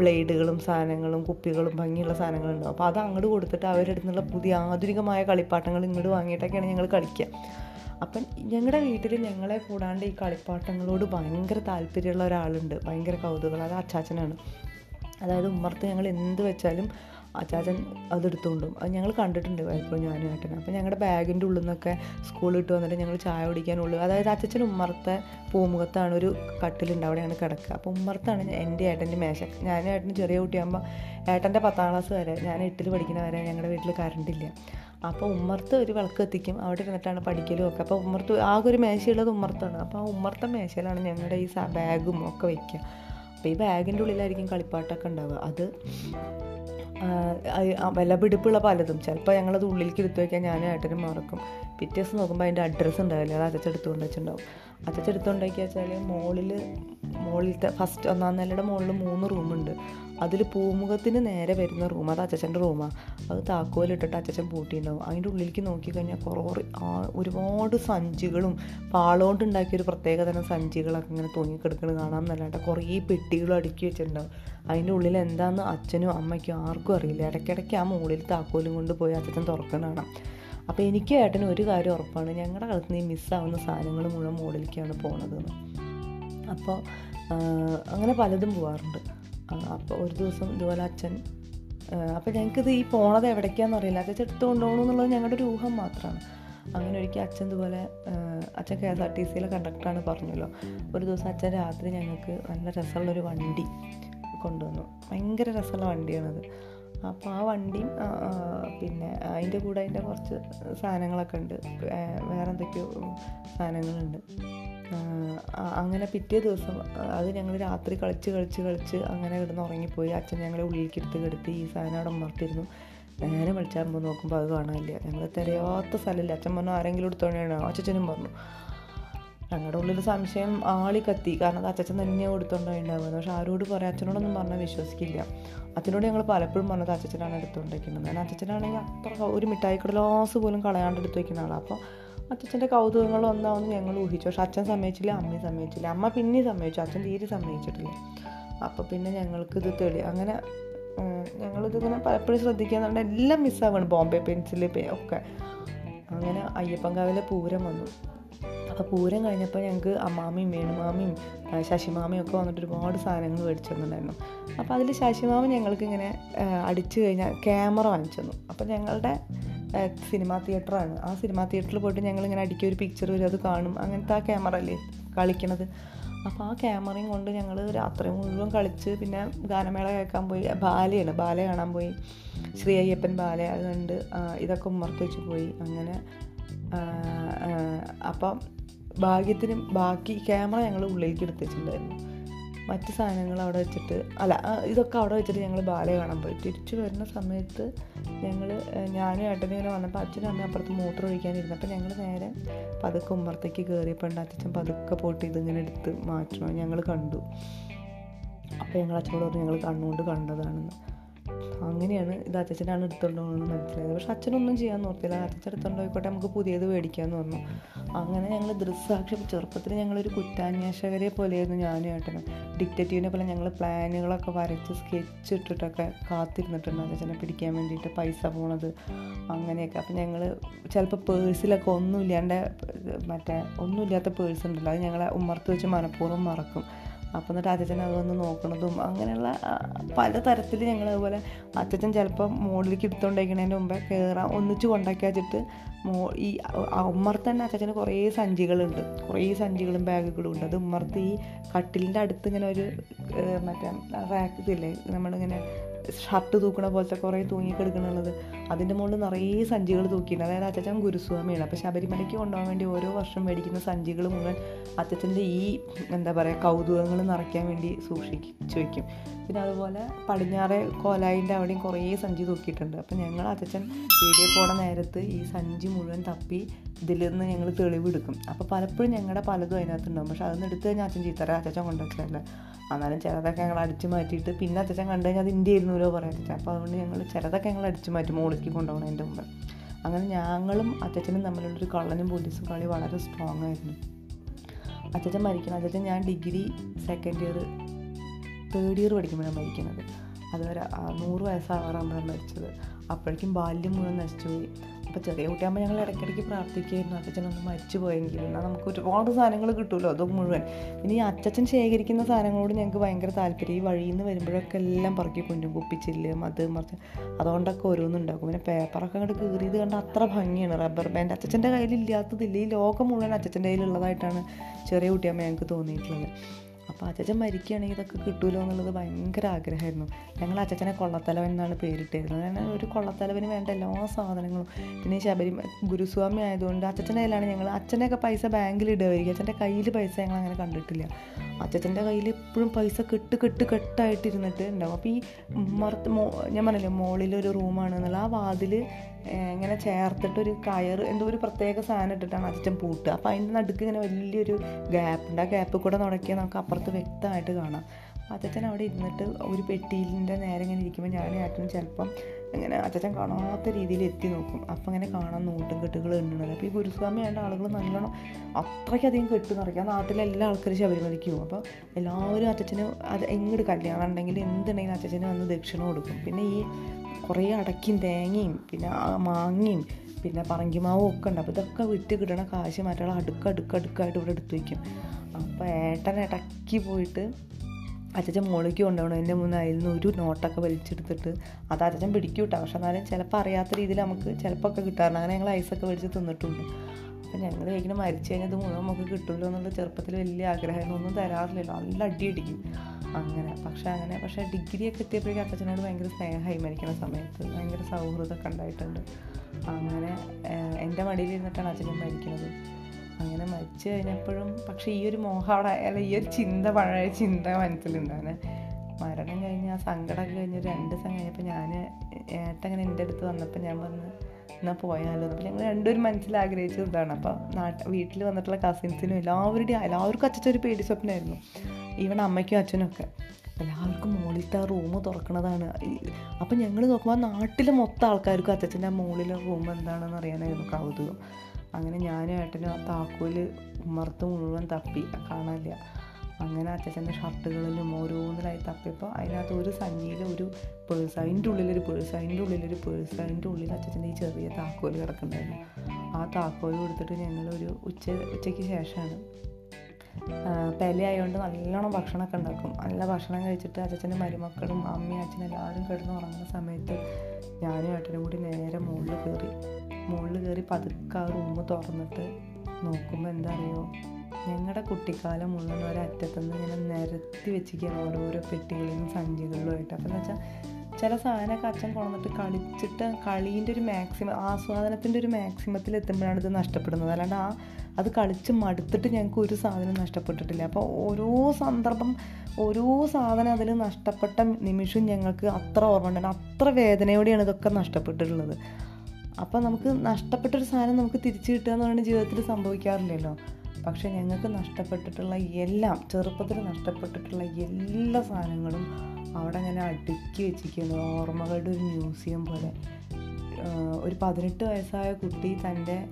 ബ്ലേഡുകളും സാധനങ്ങളും കുപ്പികളും ഭംഗിയുള്ള സാധനങ്ങളുണ്ടാവും അപ്പോൾ അത് അങ്ങോട്ട് കൊടുത്തിട്ട് അവരുടെ അടുത്തുള്ള പുതിയ ആധുനികമായ കളിപ്പാട്ടങ്ങൾ ഇങ്ങോട്ട് വാങ്ങിയിട്ടൊക്കെയാണ് ഞങ്ങൾ കളിക്കുക. അപ്പം ഞങ്ങളുടെ വീട്ടിൽ ഞങ്ങളെ കൂടാണ്ട് ഈ കളിപ്പാട്ടങ്ങളോട് ഭയങ്കര താല്പര്യമുള്ള ഒരാളുണ്ട്. ഭയങ്കര കൗതുകം അത് അച്ചാച്ചനാണ്. അതായത് ഉമ്മർത്ത് ഞങ്ങൾ എന്ത് വെച്ചാലും അച്ചാച്ചൻ അതെടുത്തുകൊണ്ടും അത് ഞങ്ങൾ കണ്ടിട്ടുണ്ട് ഇപ്പോൾ ഞാനും ഏട്ടനും. അപ്പം ഞങ്ങളുടെ ബാഗിന്റെ ഉള്ളിൽ നിന്നൊക്കെ സ്കൂളിൽ ഇട്ട് വന്നിട്ട് ഞങ്ങൾ ചായ കുടിക്കാനുള്ളൂ അതായത് അച്ചച്ചൻ ഉമ്മർത്തെ പൂമുഖത്താണ് ഒരു കട്ടിലുണ്ട്. അവിടെയാണ് കിടക്കുക അപ്പോൾ ഉമ്മർത്താണ് എന്റെ ഏട്ടന്റെ മേശ. ഞാനും ഏട്ടൻ ചെറിയ കുട്ടിയാകുമ്പോൾ ഏട്ടന്റെ പത്താം ക്ലാസ് വരെ ഞാൻ എട്ടിൽ പഠിക്കുന്ന വരെ ഞങ്ങളുടെ വീട്ടിൽ കറണ്ടില്ല. അപ്പോൾ ഉമ്മർത്ത് ഒരു വിളക്ക് എത്തിക്കും അവിടെ ഇരുന്നിട്ടാണ് പഠിക്കലും ഒക്കെ. അപ്പോൾ ഉമ്മർത്ത് ആകെ ഒരു മേശയുള്ളത് ഉമ്മർത്താണ്. അപ്പോൾ ആ ഉമ്മർത്ത മേശയിലാണ് ഞങ്ങളുടെ ഈ ബാഗും ഒക്കെ വയ്ക്കുക അപ്പോൾ ഈ ബാഗിന്റെ ഉള്ളിലായിരിക്കും കളിപ്പാട്ടൊക്കെ ഉണ്ടാവുക. അത് വിലപിടിപ്പുള്ള പലതും. ചിലപ്പോൾ ഞങ്ങളത് ഉള്ളിലേക്ക് എടുത്തു വയ്ക്കാൻ ഞാനും ഏട്ടനും മറക്കും. പിറ്റേ ദിവസം നോക്കുമ്പോൾ അതിന്റെ അഡ്രസ്സ് ഉണ്ടാവില്ല. അത് അച്ഛൻ എടുത്തുകൊണ്ട് വെച്ചിട്ടുണ്ടാവും. അച്ഛൻ എടുത്തുകൊണ്ടാക്കി വെച്ചാൽ മുകളിൽ മുകളിലത്തെ ഫസ്റ്റ് ഒന്നാം നിലയുടെ മുകളിൽ മൂന്ന് റൂമുണ്ട് അതിൽ പൂമുഖത്തിന് നേരെ വരുന്ന റൂം അത് അച്ചച്ചന്റെ റൂമാണ് അത് താക്കോലിട്ടിട്ട് അച്ചച്ചൻ പൂട്ടിയിട്ടുണ്ടാവും. അതിന്റെ ഉള്ളിലേക്ക് നോക്കിക്കഴിഞ്ഞാൽ കുറേ ഒരുപാട് സഞ്ചികളും പാളോണ്ടുണ്ടാക്കിയ ഒരു പ്രത്യേക തരം സഞ്ചികളൊക്കെ ഇങ്ങനെ തൂങ്ങിക്കിടക്കുന്നത് കാണാൻ നല്ലതായിട്ട് കുറേ പെട്ടികളും അടുക്കി വെച്ചിട്ടുണ്ടാവും. അതിന്റെ ഉള്ളിൽ എന്താണെന്ന് അച്ഛനും അമ്മയ്ക്കും ആർക്കും അറിയില്ല. ഇടയ്ക്കിടയ്ക്ക് ആ മുകളിൽ താക്കോലും കൊണ്ട് പോയി അച്ഛൻ തുറക്കണം കാണാം. അപ്പോൾ എനിക്ക് ഏട്ടന് ഒരു കാര്യം ഉറപ്പാണ്. ഞങ്ങളുടെ കാലത്ത് നിന്ന് മിസ്സാവുന്ന സാധനങ്ങൾ മുഴുവൻ മുകളിലേക്കാണ് പോണതെന്ന്. അപ്പോൾ അങ്ങനെ പലതും പോവാറുണ്ട്. അപ്പോൾ ഒരു ദിവസം ഇതുപോലെ അച്ഛൻ അപ്പോൾ ഞങ്ങൾക്കിത് ഈ പോണത് എവിടേക്കാണെന്ന് അറിയില്ല. അച്ഛൻ എടുത്ത് കൊണ്ടുപോകണം എന്നുള്ളത് ഞങ്ങളുടെ ഒരു ഊഹം മാത്രമാണ് അങ്ങനെ ഒരിക്കൽ അച്ഛൻ ഇതുപോലെ അച്ഛൻ കെ എസ് ആർ ടി സിയിലെ കണ്ടക്ടറാണ് പറഞ്ഞല്ലോ. ഒരു ദിവസം അച്ഛൻ രാത്രി ഞങ്ങൾക്ക് നല്ല രസമുള്ളൊരു വണ്ടി കൊണ്ടുവന്നു. ഭയങ്കര രസമുള്ള വണ്ടിയാണത്. അപ്പോൾ ആ വണ്ടിയും പിന്നെ അതിന്റെ കൂടെ അതിന്റെ കുറച്ച് സാധനങ്ങളൊക്കെ ഉണ്ട്. വേറെ എന്തൊക്കെയോ സാധനങ്ങളുണ്ട്. അങ്ങനെ പിറ്റേ ദിവസം അത് ഞങ്ങൾ രാത്രി കളിച്ച് കളിച്ച് കളിച്ച് അങ്ങനെ കിടന്ന് ഉറങ്ങിപ്പോയി. അച്ഛൻ ഞങ്ങളെ ഉള്ളിലേക്ക് എടുത്ത് കിടത്തി ഈ സാധനം അവിടെ ഉമ്മർത്തിരുന്നു നേരെ വിളിച്ചാകുമ്പോൾ നോക്കുമ്പോൾ അത് കാണാനില്ല. ഞങ്ങൾ തിരയാത്ത സ്ഥലമില്ല. അച്ഛൻ പറഞ്ഞു ആരെങ്കിലും എടുത്തോണ്ടാണ് അച്ഛനും പറഞ്ഞു. ഞങ്ങളുടെ ഉള്ളിൽ സംശയം ആളി കത്തി. കാരണം അത് അച്ഛൻ തന്നെ കൊടുത്തോണ്ടായിണ്ടാവുന്നത് പക്ഷെ ആരോട് പറയാം? അച്ഛനോടൊന്നും പറഞ്ഞാൽ വിശ്വസിക്കില്ല. അച്ഛനോട് ഞങ്ങൾ പലപ്പോഴും പറഞ്ഞത് അച്ഛനാണ് എടുത്തുകൊണ്ടിരിക്കുന്നത് കാരണം അച്ഛനാണെങ്കിൽ അത്ര ഒരു മിഠായി കടലാസ് പോലും കളയാണ്ട് എടുത്ത് വയ്ക്കുന്ന ആളാണ് അപ്പോൾ അച്ഛന്റെ കൗതുകങ്ങൾ ഒന്നാവുന്ന ഞങ്ങൾ ഊഹിച്ചു. പക്ഷെ അച്ഛൻ സമ്മതിച്ചില്ല അമ്മയും സമ്മതിച്ചില്ല. അമ്മ പിന്നെയും സമ്മതിച്ചു. അച്ഛൻ തീരെ സമ്മതിച്ചിട്ടില്ല. അപ്പോൾ പിന്നെ ഞങ്ങൾക്ക് ഇത് തെളി അങ്ങനെ ഞങ്ങളിതിങ്ങനെ പലപ്പോഴും ശ്രദ്ധിക്കാന്നുണ്ട് എല്ലാം മിസ്സാവാണ്. ബോംബെ പെൻസിൽ ഒക്കെ. അങ്ങനെ അയ്യപ്പൻകാവിലെ പൂരം വന്നു. അപ്പോൾ പൂരം കഴിഞ്ഞപ്പോൾ ഞങ്ങൾക്ക് അമ്മാമയും വേണുമാമയും ശശിമാമയും ഒക്കെ വന്നിട്ട് ഒരുപാട് സാധനങ്ങൾ മേടിച്ചു തന്നിട്ടുണ്ടായിരുന്നു അപ്പോൾ അതിൽ ശശിമാമ ഞങ്ങൾക്ക് ഇങ്ങനെ അടിച്ചു കഴിഞ്ഞാൽ ക്യാമറ വാങ്ങിച്ചു തന്നു. അപ്പോൾ ഞങ്ങളുടെ സിനിമാ തിയേറ്ററാണ്. ആ സിനിമാ തിയേറ്ററിൽ പോയിട്ട് ഞങ്ങൾ ഇങ്ങനെ അടിക്കുക ഒരു പിക്ചർ വരും അത് കാണും. അങ്ങനത്തെ ആ ക്യാമറ അല്ലേ കളിക്കണത്. അപ്പോൾ ആ ക്യാമറയും കൊണ്ട് ഞങ്ങൾ രാത്രി മുഴുവൻ കളിച്ച് പിന്നെ ഗാനമേള കേൾക്കാൻ പോയി. ബാലയാണ് ബാല കാണാൻ പോയി. ശ്രീ അയ്യപ്പൻ ബാല അത് കണ്ട് ഇതൊക്കെ ഉമ്മർത്ത് വെച്ച് പോയി. അങ്ങനെ അപ്പം ഭാഗ്യത്തിന് ബാക്കി ക്യാമറ ഞങ്ങൾ ഉള്ളിലേക്ക് എടുത്ത് വെച്ചിട്ടുണ്ടായിരുന്നു മറ്റ് സാധനങ്ങൾ അവിടെ വെച്ചിട്ട് അല്ല ഇതൊക്കെ അവിടെ വെച്ചിട്ട് ഞങ്ങൾ ബാലയെ കാണാൻ പോയി. തിരിച്ചു വരുന്ന സമയത്ത് ഞങ്ങൾ ഞാനും ഏട്ടനും ഇങ്ങനെ വന്നപ്പോൾ അച്ഛനും അമ്മയും അപ്പുറത്ത് മൂത്രം ഒഴിക്കാനിരുന്നു. അപ്പോൾ ഞങ്ങൾ നേരെ പതുക്കെ ഉമ്മറത്തേക്ക് കയറിയപ്പോൾ ഉണ്ട് അച്ഛൻ പതുക്കെ പോട്ട് ഇതിങ്ങനെ എടുത്ത് മാറ്റണം ഞങ്ങൾ കണ്ടു. അപ്പോൾ ഞങ്ങൾ അച്ഛനോട് പറഞ്ഞു ഞങ്ങൾ കണ്ണുകൊണ്ട് കണ്ടതാണെന്ന്. അങ്ങനെയാണ് ഇത് അച്ഛനാണ് എടുത്തോണ്ടോന്ന് മനസ്സിലായത്. പക്ഷെ അച്ഛനൊന്നും ചെയ്യാൻ നോക്കില്ല അച്ഛൻ എടുത്തോണ്ട് നമുക്ക് പുതിയത് മേടിക്കാമെന്ന് പറഞ്ഞു. അങ്ങനെ ഞങ്ങൾ ദൃസാക്ഷി ചെറുപ്പത്തിൽ ഞങ്ങളൊരു കുറ്റാന്വേഷകരെ പോലെയായിരുന്നു ഞാനും ഏട്ടനും. ഡിക്റ്റേറ്റീവിനെ പോലെ ഞങ്ങൾ പ്ലാനുകളൊക്കെ വരച്ച് സ്കെച്ച് ഇട്ടിട്ടൊക്കെ കാത്തിരുന്നിട്ടുണ്ട് അച്ഛനെ പിടിക്കാൻ വേണ്ടിയിട്ട് പൈസ പോണത് അങ്ങനെയൊക്കെ. അപ്പം ഞങ്ങൾ ചിലപ്പോൾ പേഴ്സിലൊക്കെ ഒന്നുമില്ലാണ്ട് മറ്റേ ഒന്നുമില്ലാത്ത പേഴ്സ് ഉണ്ടല്ലോ അത് ഞങ്ങളെ ഉമ്മർത്ത് വെച്ച് മനഃപൂർവം മറക്കും. അപ്പം എന്നിട്ട് അച്ഛൻ അതൊന്ന് നോക്കണതും അങ്ങനെയുള്ള പല തരത്തിൽ ഞങ്ങൾ അതുപോലെ അച്ഛൻ ചിലപ്പോൾ മുകളിലേക്ക് എടുത്തുകൊണ്ടിരിക്കുന്നതിന്റെ മുമ്പേ കയറാൻ ഒന്നിച്ച് കൊണ്ടാക്കി വെച്ചിട്ട് മോ ഈ ഉമ്മർത്ത് തന്നെ അച്ഛന് കുറേ സഞ്ചികളുണ്ട്. കുറേ സഞ്ചികളും ബാഗുകളും ഉണ്ട്. അത് ഉമ്മർത്ത് ഈ കട്ടിലിന്റെ അടുത്ത് ഇങ്ങനെ ഒരു മറ്റേ റാക്ക് ഇതില്ലേ നമ്മളിങ്ങനെ ഷർട്ട് തൂക്കണ പോലത്തെ കുറേ തൂങ്ങിക്കെടുക്കണുള്ളത് അതിന്റെ മുകളിൽ നിറയെ സഞ്ചികൾ തൂക്കിയിട്ടുണ്ട്. അതായത് അച്ഛൻ ഗുരുസ്വാമിയാണ്. അപ്പോൾ ശബരിമലയ്ക്ക് കൊണ്ടുപോകാൻ വേണ്ടി ഓരോ വർഷം മേടിക്കുന്ന സഞ്ചികൾ മുഴുവൻ അച്ഛന്റെ ഈ എന്താ പറയുക കൗതുകങ്ങൾ നിറയ്ക്കാൻ വേണ്ടി സൂക്ഷിച്ചു വയ്ക്കും പിന്നെ അതുപോലെ പടിഞ്ഞാറെ കോലായിന്റെ അവിടെയും കുറേ സഞ്ചി തൂക്കിയിട്ടുണ്ട്. അപ്പോൾ ഞങ്ങൾ അച്ഛൻ വീഡിയോ പോണ നേരത്ത് ഈ സഞ്ചി മുഴുവൻ തപ്പി ഇതിൽ നിന്ന് ഞങ്ങൾ തെളിവെടുക്കും. അപ്പോൾ പലപ്പോഴും ഞങ്ങളുടെ പലതും അതിനകത്തുണ്ടാവും. പക്ഷെ അതൊന്നും എടുത്ത് കഴിഞ്ഞാൽ അച്ഛൻ ചീത്തറ അച്ഛൻ കൊണ്ടുവച്ചിട്ടില്ല. എന്നാലും ചിലതൊക്കെ ഞങ്ങൾ അടിച്ചു മാറ്റിയിട്ട് പിന്നെ അച്ഛൻ കണ്ടു കഴിഞ്ഞാൽ അത് ഇന്ത്യ ആയിരുന്നല്ലോ പറയാം അച്ഛൻ അപ്പോൾ അതുകൊണ്ട് ഞങ്ങൾ ചിലതൊക്കെ ഞങ്ങൾ അടിച്ചു മാറ്റി മോളിലേക്ക് കൊണ്ടുപോകണതിന്റെ മുമ്പ്. അങ്ങനെ ഞങ്ങളും അച്ഛനും തമ്മിലുള്ളൊരു കള്ളനും പോലീസും കളി വളരെ സ്ട്രോങ് ആയിരുന്നു. അച്ഛൻ മരിക്കണം. അച്ഛൻ ഞാൻ degree second year third year പഠിക്കുമ്പോഴാണ് മരിക്കുന്നത്. അതുവരെ നൂറ് വയസ്സാവാറാകുമ്പോഴാണ് മരിച്ചത്. അപ്പോഴേക്കും ബാല്യം മുഴുവൻ നശിച്ചുപോയി. അപ്പോൾ ചെറിയ കുട്ടിയാകുമ്പോൾ ഞങ്ങൾ ഇടയ്ക്കിടയ്ക്ക് പ്രാർത്ഥിക്കുകയായിരുന്നു. അച്ഛനൊന്ന് മരിച്ചു പോയെങ്കിൽ എന്നാൽ നമുക്ക് ഒരുപാട് സാധനങ്ങൾ കിട്ടുമല്ലോ അത് മുഴുവൻ. ഇനി അച്ഛൻ ശേഖരിക്കുന്ന സാധനങ്ങളോട് ഞങ്ങൾക്ക് ഭയങ്കര താല്പര്യം. ഈ വഴിയിൽ നിന്ന് വരുമ്പോഴൊക്കെ എല്ലാം പറക്കി കൊണ്ടും കുപ്പിച്ചില്ല് അത് മറിച്ച് അതുകൊണ്ടൊക്കെ ഓരോന്നുണ്ടാക്കും. പിന്നെ പേപ്പറൊക്കെ അങ്ങോട്ട് കീറിയത് കണ്ട് അത്ര ഭംഗിയാണ്. റബ്ബർ ബാൻഡ് അച്ഛന്റെ കയ്യിലില്ലാത്തതില്ല. ഈ ലോകം മുഴുവൻ അച്ഛന്റെ കയ്യിലുള്ളതായിട്ടാണ് ചെറിയ കുട്ടിയാകുമ്പോൾ ഞങ്ങൾക്ക് തോന്നിയിട്ടുള്ളത്. അപ്പോൾ അച്ഛൻ മരിക്കുകയാണെങ്കിൽ ഇതൊക്കെ കിട്ടുമല്ലോ എന്നുള്ളത് ഭയങ്കര ആഗ്രഹമായിരുന്നു. ഞങ്ങൾ അച്ഛനെ കൊള്ളത്തലവൻ എന്നാണ് പേരിട്ടിരുന്നത്. കാരണം ഒരു കൊള്ളത്തലവന് വേണ്ട എല്ലാ സാധനങ്ങളും. പിന്നെ ശബരി ഗുരുസ്വാമി ആയതുകൊണ്ട് അച്ഛന്റെ കയ്യിലാണ് ഞങ്ങൾ അച്ഛന്റെയൊക്കെ പൈസ ബാങ്കിൽ ഇടുമായിരിക്കും അച്ഛന്റെ കയ്യിൽ പൈസ ഞങ്ങൾ അങ്ങനെ കണ്ടിട്ടില്ല. അച്ഛന്റെ കയ്യിൽ എപ്പോഴും പൈസ കെട്ട് കെട്ട് കെട്ടായിട്ടിരുന്നിട്ട് ഉണ്ടാവും. അപ്പോൾ ഈ മറത്ത് മോ ഞാൻ പറഞ്ഞില്ലേ മോളിലൊരു റൂമാണ് എന്നുള്ള ആ വാതിൽ ഇങ്ങനെ ചേർത്തിട്ടൊരു കയർ എന്തോ ഒരു പ്രത്യേക സാധനം ഇട്ടിട്ടാണ് അച്ഛൻ പൂട്ടുക. അപ്പോൾ അതിന്റെ നടുക്ക് ഇങ്ങനെ വലിയൊരു ഗ്യാപ്പ് ഉണ്ട്. ആ ഗ്യാപ്പ് കൂടെ തുടക്കിയാൽ നമുക്ക് അപ്പുറത്ത് വ്യക്തമായിട്ട് കാണാം. അച്ഛൻ അവിടെ ഇരുന്നിട്ട് ഒരു പെട്ടിയിലിന്റെ നേരെ ഇങ്ങനെ ഇരിക്കുമ്പോൾ ഞാൻ ഏട്ടൻ ചിലപ്പം ഇങ്ങനെ അച്ഛൻ കാണാത്ത രീതിയിൽ എത്തി നോക്കും. അപ്പം ഇങ്ങനെ കാണാൻ നോട്ടും കെട്ടുകൾ എണ്ണുന്നത്. അപ്പോൾ ഈ ഗുരുസ്വാമി ആയിട്ട് ആളുകൾ നല്ലോണം അത്രയ്ക്കധികം കെട്ട് നിറയ്ക്കും ആ നാട്ടിലെ എല്ലാ ആൾക്കാരും ശബരിമലയ്ക്ക് പോകും. അപ്പോൾ എല്ലാവരും അച്ഛന് അത് എങ്ങോട്ട് കല്യാണം ഉണ്ടെങ്കിൽ എന്തുണ്ടെങ്കിലും അച്ഛന് വന്ന് ദക്ഷിണ കൊടുക്കും. പിന്നെ ഈ കുറേ അടയ്ക്കും തേങ്ങയും പിന്നെ മാങ്ങയും പിന്നെ പറങ്കിമാവും ഒക്കെ ഉണ്ട്. അപ്പോൾ ഇതൊക്കെ വിറ്റ് കിട്ടണ കാശ് മറ്റുള്ള അടുക്ക് അടുക്ക് അടുക്കായിട്ട് ഇവിടെ എടുത്തു വയ്ക്കും അപ്പോൾ ഏട്ടൻ ഇടയ്ക്ക് പോയിട്ട് അച്ഛൻ മുകളിലേക്ക് കൊണ്ടുപോകണം എന്റെ മുന്നിൽ നിന്ന് ഒരു നോട്ടൊക്കെ വലിച്ചെടുത്തിട്ട് അത് അച്ഛൻ പിടിക്കും കേട്ടോ. പക്ഷെ എന്നാലും ചിലപ്പോൾ അറിയാത്ത രീതിയിൽ നമുക്ക് ചിലപ്പോൾ ഒക്കെ കിട്ടാറുണ്ട് അങ്ങനെ ഞങ്ങൾ ഐസൊക്കെ മേടിച്ച് തിന്നിട്ടുണ്ട്. അപ്പം ഞങ്ങൾ കഴിക്കണം മരിച്ചു കഴിഞ്ഞാൽ ഇത് മുഴുവൻ നമുക്ക് കിട്ടുമല്ലോ എന്നുള്ള ചെറുപ്പത്തിൽ വലിയ ആഗ്രഹങ്ങളൊന്നും തരാറില്ലല്ലോ. നല്ല അടി അടിക്കും. അങ്ങനെ. പക്ഷെ അങ്ങനെ പക്ഷേ ഡിഗ്രിയൊക്കെ എത്തിയപ്പോഴേക്കും അച്ഛനോട് ഭയങ്കര സ്നേഹമായി മരിക്കുന്ന സമയത്ത്. ഭയങ്കര സൗഹൃദമൊക്കെ ഉണ്ടായിട്ടുണ്ട്. അങ്ങനെ എന്റെ മടിയിൽ ഇരുന്നിട്ടാണ് അച്ഛൻ മരിക്കുന്നത് അങ്ങനെ മരിച്ചു കഴിഞ്ഞപ്പോഴും പക്ഷേ ഈ ഒരു മോഹം അല്ല ഈ ഒരു ചിന്ത പഴയ ചിന്ത മനസ്സിലുണ്ടാകുന്നത് മരണം കഴിഞ്ഞ് ആ സങ്കടമൊക്കെ കഴിഞ്ഞ് രണ്ട് ദിവസം കഴിഞ്ഞപ്പോൾ ഞാൻ ഏട്ടങ്ങനെ എന്റെ അടുത്ത് വന്നപ്പോൾ ഞാൻ പറഞ്ഞു എന്നാൽ പോയാലോ അപ്പോൾ ഞങ്ങൾ രണ്ടുപേരും മനസ്സിൽ ആഗ്രഹിച്ചതാണ്. അപ്പോൾ നാട്ട് വീട്ടിൽ വന്നിട്ടുള്ള കസിൻസിനും എല്ലാവരുടെയും എല്ലാവർക്കും അച്ഛന്റെ ഒരു പേടി സ്വപ്നമായിരുന്നു. ഈവൺ അമ്മയ്ക്കും അച്ഛനും ഒക്കെ. എല്ലാവർക്കും മുകളിലത്തെ ആ റൂം തുറക്കണതാണ്. അപ്പം ഞങ്ങൾ നോക്കുമ്പോൾ നാട്ടിലെ മൊത്തം ആൾക്കാർക്കും അച്ഛന്റെ ആ മുകളിലെ റൂം എന്താണെന്ന് അറിയാനായിരുന്നു കൗതുകം. അങ്ങനെ ഞാനും ഏട്ടനും ആ താക്കോൽ ഉമ്മർത്ത് മുഴുവൻ തപ്പി. കാണാനില്ല. അങ്ങനെ അച്ഛന്റെ ഷർട്ടുകളിലും ഓരോന്നിലായി തപ്പിയപ്പോൾ അതിനകത്ത് ഒരു സഞ്ചിയിൽ ഒരു പേഴ്സ് അതിന്റെ ഉള്ളിലൊരു പേഴ്സ് അതിന്റെ ഉള്ളിലൊരു പേഴ്സ് അതിന്റെ ഉള്ളിൽ അച്ഛന്റെ ഈ ചെറിയ താക്കോൽ കിടക്കുന്നുണ്ടായിരുന്നു. ആ താക്കോൽ കൊടുത്തിട്ട് ഞങ്ങളൊരു ഉച്ച ഉച്ചയ്ക്ക് ശേഷമാണ് പെലയായതുകൊണ്ട് നല്ലോണം ഭക്ഷണമൊക്കെ ഉണ്ടാക്കും. നല്ല ഭക്ഷണം കഴിച്ചിട്ട് അച്ഛന്റെ മരുമക്കളും അമ്മയും അച്ഛനും എല്ലാവരും കിടന്ന് ഉറങ്ങുന്ന സമയത്ത് ഞാനും ഏട്ടനും കൂടി നേരെ മുകളിൽ കയറി. മുകളിൽ കയറി പതുക്കെ ആ റൂം തുറന്നിട്ട് നോക്കുമ്പോൾ എന്താ അറിയോ? ഞങ്ങളുടെ കുട്ടിക്കാലം മുഴുവൻ ഒരറ്റത്തുനിന്ന് ഇങ്ങനെ നിരത്തി വെച്ചിരിക്കുകയാണ് ഓരോരോ പെട്ടികളിലും സഞ്ചികളിലുമായിട്ട് അപ്പം എന്ന് വെച്ചാൽ ചില സാധനമൊക്കെ അച്ഛൻ കൊണ്ടുവന്നിട്ട് കളിച്ചിട്ട് കളീന്റെ ഒരു മാക്സിമം ആസ്വാദനത്തിന്റെ ഒരു മാക്സിമത്തിൽ എത്തുമ്പോഴാണ് ഇത് നഷ്ടപ്പെടുന്നത്. അല്ലാണ്ട് ആ അത് കളിച്ച് മടുത്തിട്ട് ഞങ്ങൾക്ക് ഒരു സാധനം നഷ്ടപ്പെട്ടിട്ടില്ല. അപ്പോൾ ഓരോ സന്ദർഭം ഓരോ സാധനം അതിൽ നഷ്ടപ്പെട്ട നിമിഷം ഞങ്ങൾക്ക് അത്ര ഓർമ്മ ഉണ്ടായിരുന്നു അത്ര വേദനയോടെയാണ് ഇതൊക്കെ നഷ്ടപ്പെട്ടിട്ടുള്ളത്. അപ്പോൾ നമുക്ക് നഷ്ടപ്പെട്ടൊരു സാധനം നമുക്ക് തിരിച്ചു കിട്ടുക എന്ന് പറയുന്നത് ജീവിതത്തിൽ സംഭവിക്കാറില്ലല്ലോ. പക്ഷെ ഞങ്ങൾക്ക് നഷ്ടപ്പെട്ടിട്ടുള്ള എല്ലാം ചെറുപ്പത്തിൽ നഷ്ടപ്പെട്ടിട്ടുള്ള എല്ലാ സാധനങ്ങളും അവിടെ അങ്ങനെ അടുക്കി വെച്ചിരിക്കുന്നു. ഓർമ്മകളുടെ ഒരു മ്യൂസിയം പോലെ. ഒരു പതിനെട്ട് വയസ്സായ കുട്ടി തന്റെ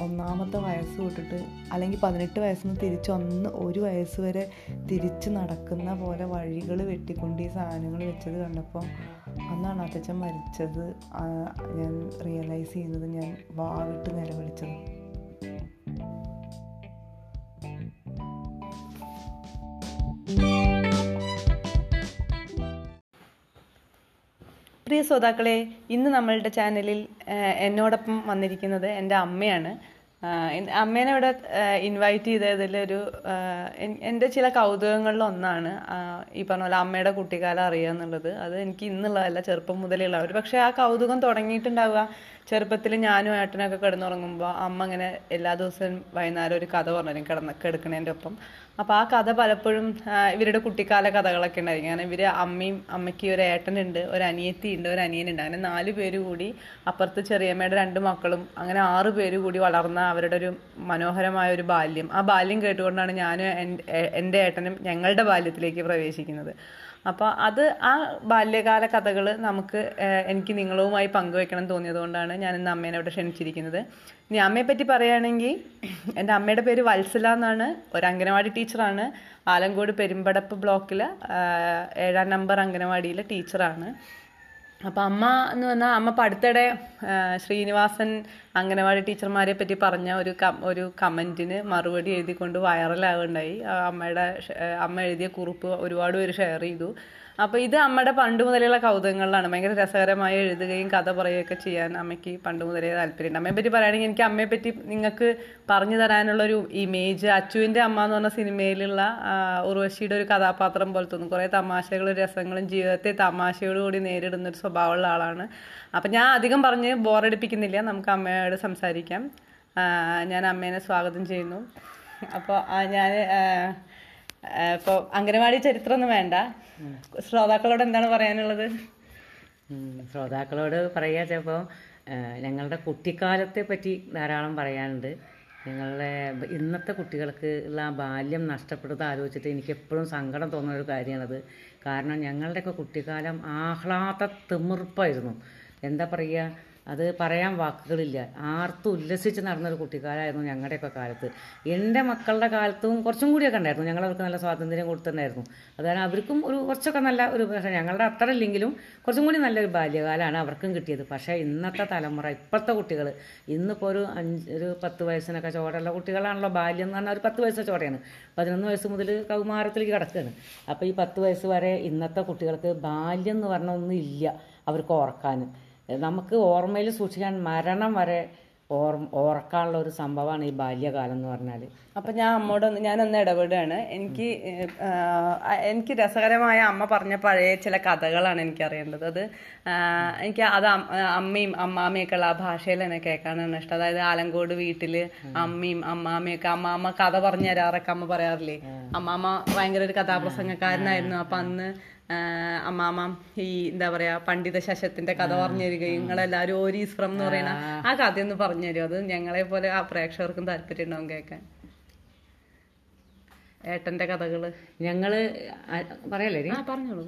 ഒന്നാമത്തെ വയസ്സ് തൊട്ടിട്ട് അല്ലെങ്കിൽ പതിനെട്ട് വയസ്സിൽ നിന്ന് തിരിച്ച് ഒന്ന് ഒരു വയസ്സ് വരെ തിരിച്ച് നടക്കുന്ന പോലെ വഴികൾ വെട്ടിക്കൊണ്ട് ഈ സാധനങ്ങൾ വെച്ചത് കണ്ടപ്പോൾ അന്നാണ് അച്ഛൻ മരിച്ചത്. ഞാൻ റിയലൈസ് ചെയ്യുന്നത് ഞാൻ വാവിട്ട് നിലവിളിച്ചത്. പ്രിയ ശ്രോതാക്കളെ ഇന്ന് നമ്മളുടെ ചാനലിൽ എന്നോടൊപ്പം വന്നിരിക്കുന്നത് എന്റെ അമ്മയാണ്. അമ്മേനെ ഇവിടെ ഇൻവൈറ്റ് ചെയ്തതിലൊരു എന്റെ ചില കൗതുകങ്ങളിൽ ഒന്നാണ് ഈ പറഞ്ഞ പോലെ അമ്മയുടെ കുട്ടിക്കാലം അറിയുക എന്നുള്ളത്. അത് എനിക്ക് ഇന്നുള്ളതല്ല ചെറുപ്പം മുതലുള്ള ഒരു പക്ഷേ ആ കൗതുകം തുടങ്ങിയിട്ടുണ്ടാവുക. ചെറുപ്പത്തിൽ ഞാനും ഏട്ടനൊക്കെ കിടന്നുറങ്ങുമ്പോൾ അമ്മ ഇങ്ങനെ എല്ലാ ദിവസവും വൈകുന്നേരം ഒരു കഥ പറഞ്ഞു കിടന്ന് കിടക്കണേന്റെ ഒപ്പം. അപ്പോൾ ആ കഥ പലപ്പോഴും ഇവരുടെ കുട്ടിക്കാല കഥകളൊക്കെ ഉണ്ടായിരിക്കും. കാരണം ഇവർ അമ്മയും അമ്മയ്ക്ക് ഒരു ഏട്ടനുണ്ട് ഒരു അനിയത്തി ഉണ്ട് ഒരു അനിയനുണ്ട്. അങ്ങനെ നാല് പേര് കൂടി അപ്പുറത്ത് ചെറിയമ്മയുടെ രണ്ട് മക്കളും അങ്ങനെ ആറ് പേര് കൂടി വളർന്ന അവരുടെ ഒരു മനോഹരമായ ഒരു ബാല്യം. ആ ബാല്യം കേട്ടുകൊണ്ടാണ് ഞാനും എന്റെ ഏട്ടനും ഞങ്ങളുടെ ബാല്യത്തിലേക്ക് പ്രവേശിക്കുന്നത്. അപ്പോൾ അത് ആ ബാല്യകാല കഥകൾ നമുക്ക് എനിക്ക് നിങ്ങളുമായി പങ്കുവെക്കണം തോന്നിയതുകൊണ്ടാണ് ഞാൻ ഇന്ന് അമ്മേനെ ഇവിടെ ക്ഷണിച്ചിരിക്കുന്നത്. ഇനി അമ്മയെ പറ്റി പറയുകയാണെങ്കിൽ എന്റെ അമ്മയുടെ പേര് വത്സല എന്നാണ്. ഒരു അംഗനവാടി ടീച്ചറാണ്. ആലങ്കോട് പെരുമ്പടപ്പ് ബ്ലോക്കിൽ ഏഴാം നമ്പർ അംഗനവാടിയിലെ ടീച്ചറാണ്. അപ്പം അമ്മ എന്ന് പറഞ്ഞാൽ അമ്മ ആ, ശ്രീനിവാസൻ അംഗനവാടി ടീച്ചർമാരെ പറ്റി പറഞ്ഞ ഒരു ഒരു കമന്റിന് മറുപടി എഴുതിക്കൊണ്ട് വൈറലാവുണ്ടായി. അമ്മയുടെ അമ്മ എഴുതിയ കുറിപ്പ് ഒരുപാട് പേര് ഷെയർ ചെയ്തു. അപ്പോൾ ഇത് അമ്മയുടെ പണ്ട് മുതലുള്ള കൗതുകങ്ങളിലാണ്. ഭയങ്കര രസകരമായി എഴുതുകയും കഥ പറയുകയൊക്കെ ചെയ്യാൻ അമ്മയ്ക്ക് പണ്ട് മുതലേ താല്പര്യമുണ്ട്. അമ്മയെ പറ്റി പറയുകയാണെങ്കിൽ എനിക്ക് അമ്മയെ പറ്റി നിങ്ങൾക്ക് പറഞ്ഞു തരാനുള്ളൊരു ഇമേജ് അച്ചുവിന്റെ അമ്മ എന്ന് പറഞ്ഞ സിനിമയിലുള്ള ഉർവശിയുടെ ഒരു കഥാപാത്രം പോലെ തോന്നും. കുറേ തമാശകളും രസങ്ങളും ജീവിതത്തെ തമാശയോടുകൂടി നേരിടുന്ന ഒരു സ്വഭാവമുള്ള ആളാണ്. അപ്പം ഞാൻ അധികം പറഞ്ഞ് ബോറടിപ്പിക്കുന്നില്ല. നമുക്ക് അമ്മയോട് സംസാരിക്കാം. ഞാൻ അമ്മേനെ സ്വാഗതം ചെയ്യുന്നു. അപ്പോൾ ഞാൻ ഇപ്പോൾ അംഗനവാടി ചരിത്രമൊന്നും വേണ്ട. ശ്രോതാക്കളോട് എന്താണ് പറയാനുള്ളത്? ശ്രോതാക്കളോട് പറയുക ചിലപ്പോൾ ഞങ്ങളുടെ കുട്ടിക്കാലത്തെ പറ്റി ധാരാളം പറയാനുണ്ട്. ഞങ്ങളുടെ ഇന്നത്തെ കുട്ടികൾക്ക് ഉള്ള ആ ബാല്യം നഷ്ടപ്പെടുന്നത് ആലോചിച്ചിട്ട് എനിക്ക് എപ്പോഴും സങ്കടം തോന്നുന്ന ഒരു കാര്യമാണത്. കാരണം ഞങ്ങളുടെയൊക്കെ കുട്ടിക്കാലം ആഹ്ലാദ തിമിർപ്പായിരുന്നു. എന്താ പറയുക അത് പറയാൻ വാക്കുകളില്ല. ആർത്തും ഉല്ലസിച്ച് നടന്നൊരു കുട്ടിക്കാലായിരുന്നു ഞങ്ങളുടെയൊക്കെ കാലത്ത്. എന്റെ മക്കളുടെ കാലത്തും കുറച്ചും കൂടിയൊക്കെ ഉണ്ടായിരുന്നു. ഞങ്ങളവർക്ക് നല്ല സ്വാതന്ത്ര്യം കൊടുത്തിട്ടുണ്ടായിരുന്നു. അതാണ് അവർക്കും ഒരു കുറച്ചൊക്കെ നല്ല ഒരു ഞങ്ങളുടെ അത്ര ഇല്ലെങ്കിലും കുറച്ചും കൂടി നല്ലൊരു ബാല്യകാലമാണ് അവർക്കും കിട്ടിയത്. പക്ഷേ ഇന്നത്തെ തലമുറ ഇപ്പോഴത്തെ കുട്ടികൾ ഇന്നിപ്പോൾ ഒരു അഞ്ച് ഒരു പത്ത് വയസ്സിനൊക്കെ ചോടുള്ള കുട്ടികളാണല്ലോ ബാല്യം എന്ന് പറഞ്ഞാൽ ഒരു പത്ത് വയസ്സ് ചോടയാണ്. പതിനൊന്ന് വയസ്സ് മുതൽ കൗമാരത്തിലേക്ക് കിടക്കുകയാണ് അപ്പോൾ ഈ പത്ത് വയസ്സ് വരെ ഇന്നത്തെ കുട്ടികൾക്ക് ബാല്യം എന്ന് പറഞ്ഞ ഒന്നും ഇല്ല അവർക്ക് ഓർക്കാൻ നമുക്ക് ഓർമ്മയിൽ സൂക്ഷിക്കാൻ മരണം വരെ ഓർ ഓർക്കാനുള്ള ഒരു സംഭവമാണ് ഈ ബാല്യകാലം എന്ന് പറഞ്ഞാൽ അപ്പം ഞാൻ അമ്മോടൊന്ന് ഞാനൊന്ന് ഇടപെടുകയാണ്. എനിക്ക് എനിക്ക് രസകരമായ അമ്മ പറഞ്ഞ പഴയ ചില കഥകളാണ് എനിക്ക് അറിയേണ്ടത്. അത് എനിക്ക് അത് അമ്മയും അമ്മാമ്മയൊക്കെ ഉള്ള ആ ഭാഷയിൽ തന്നെ കേൾക്കാനാണ് ഇഷ്ടം. അതായത് ആലങ്കോട് വീട്ടിൽ അമ്മയും അമ്മാമ്മയൊക്കെ അമ്മാമ്മ കഥ പറഞ്ഞു തരാറൊക്കെ അമ്മ പറയാറില്ലേ? അമ്മാമ്മ ഭയങ്കര ഒരു കഥാപ്രസംഗക്കാരനായിരുന്നു. അപ്പൊ അന്ന് ആഹ്, അമ്മാമ്മ ഈ എന്താ പറയാ പണ്ഡിത ശശത്തിന്റെ കഥ പറഞ്ഞു തരികയും നിങ്ങളെല്ലാരും ഓരീസ് ഫ്രം എന്ന് പറയുന്ന ആ. കഥയൊന്ന് പറഞ്ഞു തരും അത് ഞങ്ങളെ പോലെ ആ പ്രേക്ഷകർക്കും താല്പര്യം ഉണ്ടാവും കേൾക്കാൻ. ഏട്ടന്റെ കഥകൾ. ഞങ്ങൾ പറയല്ലേ പറഞ്ഞോളൂ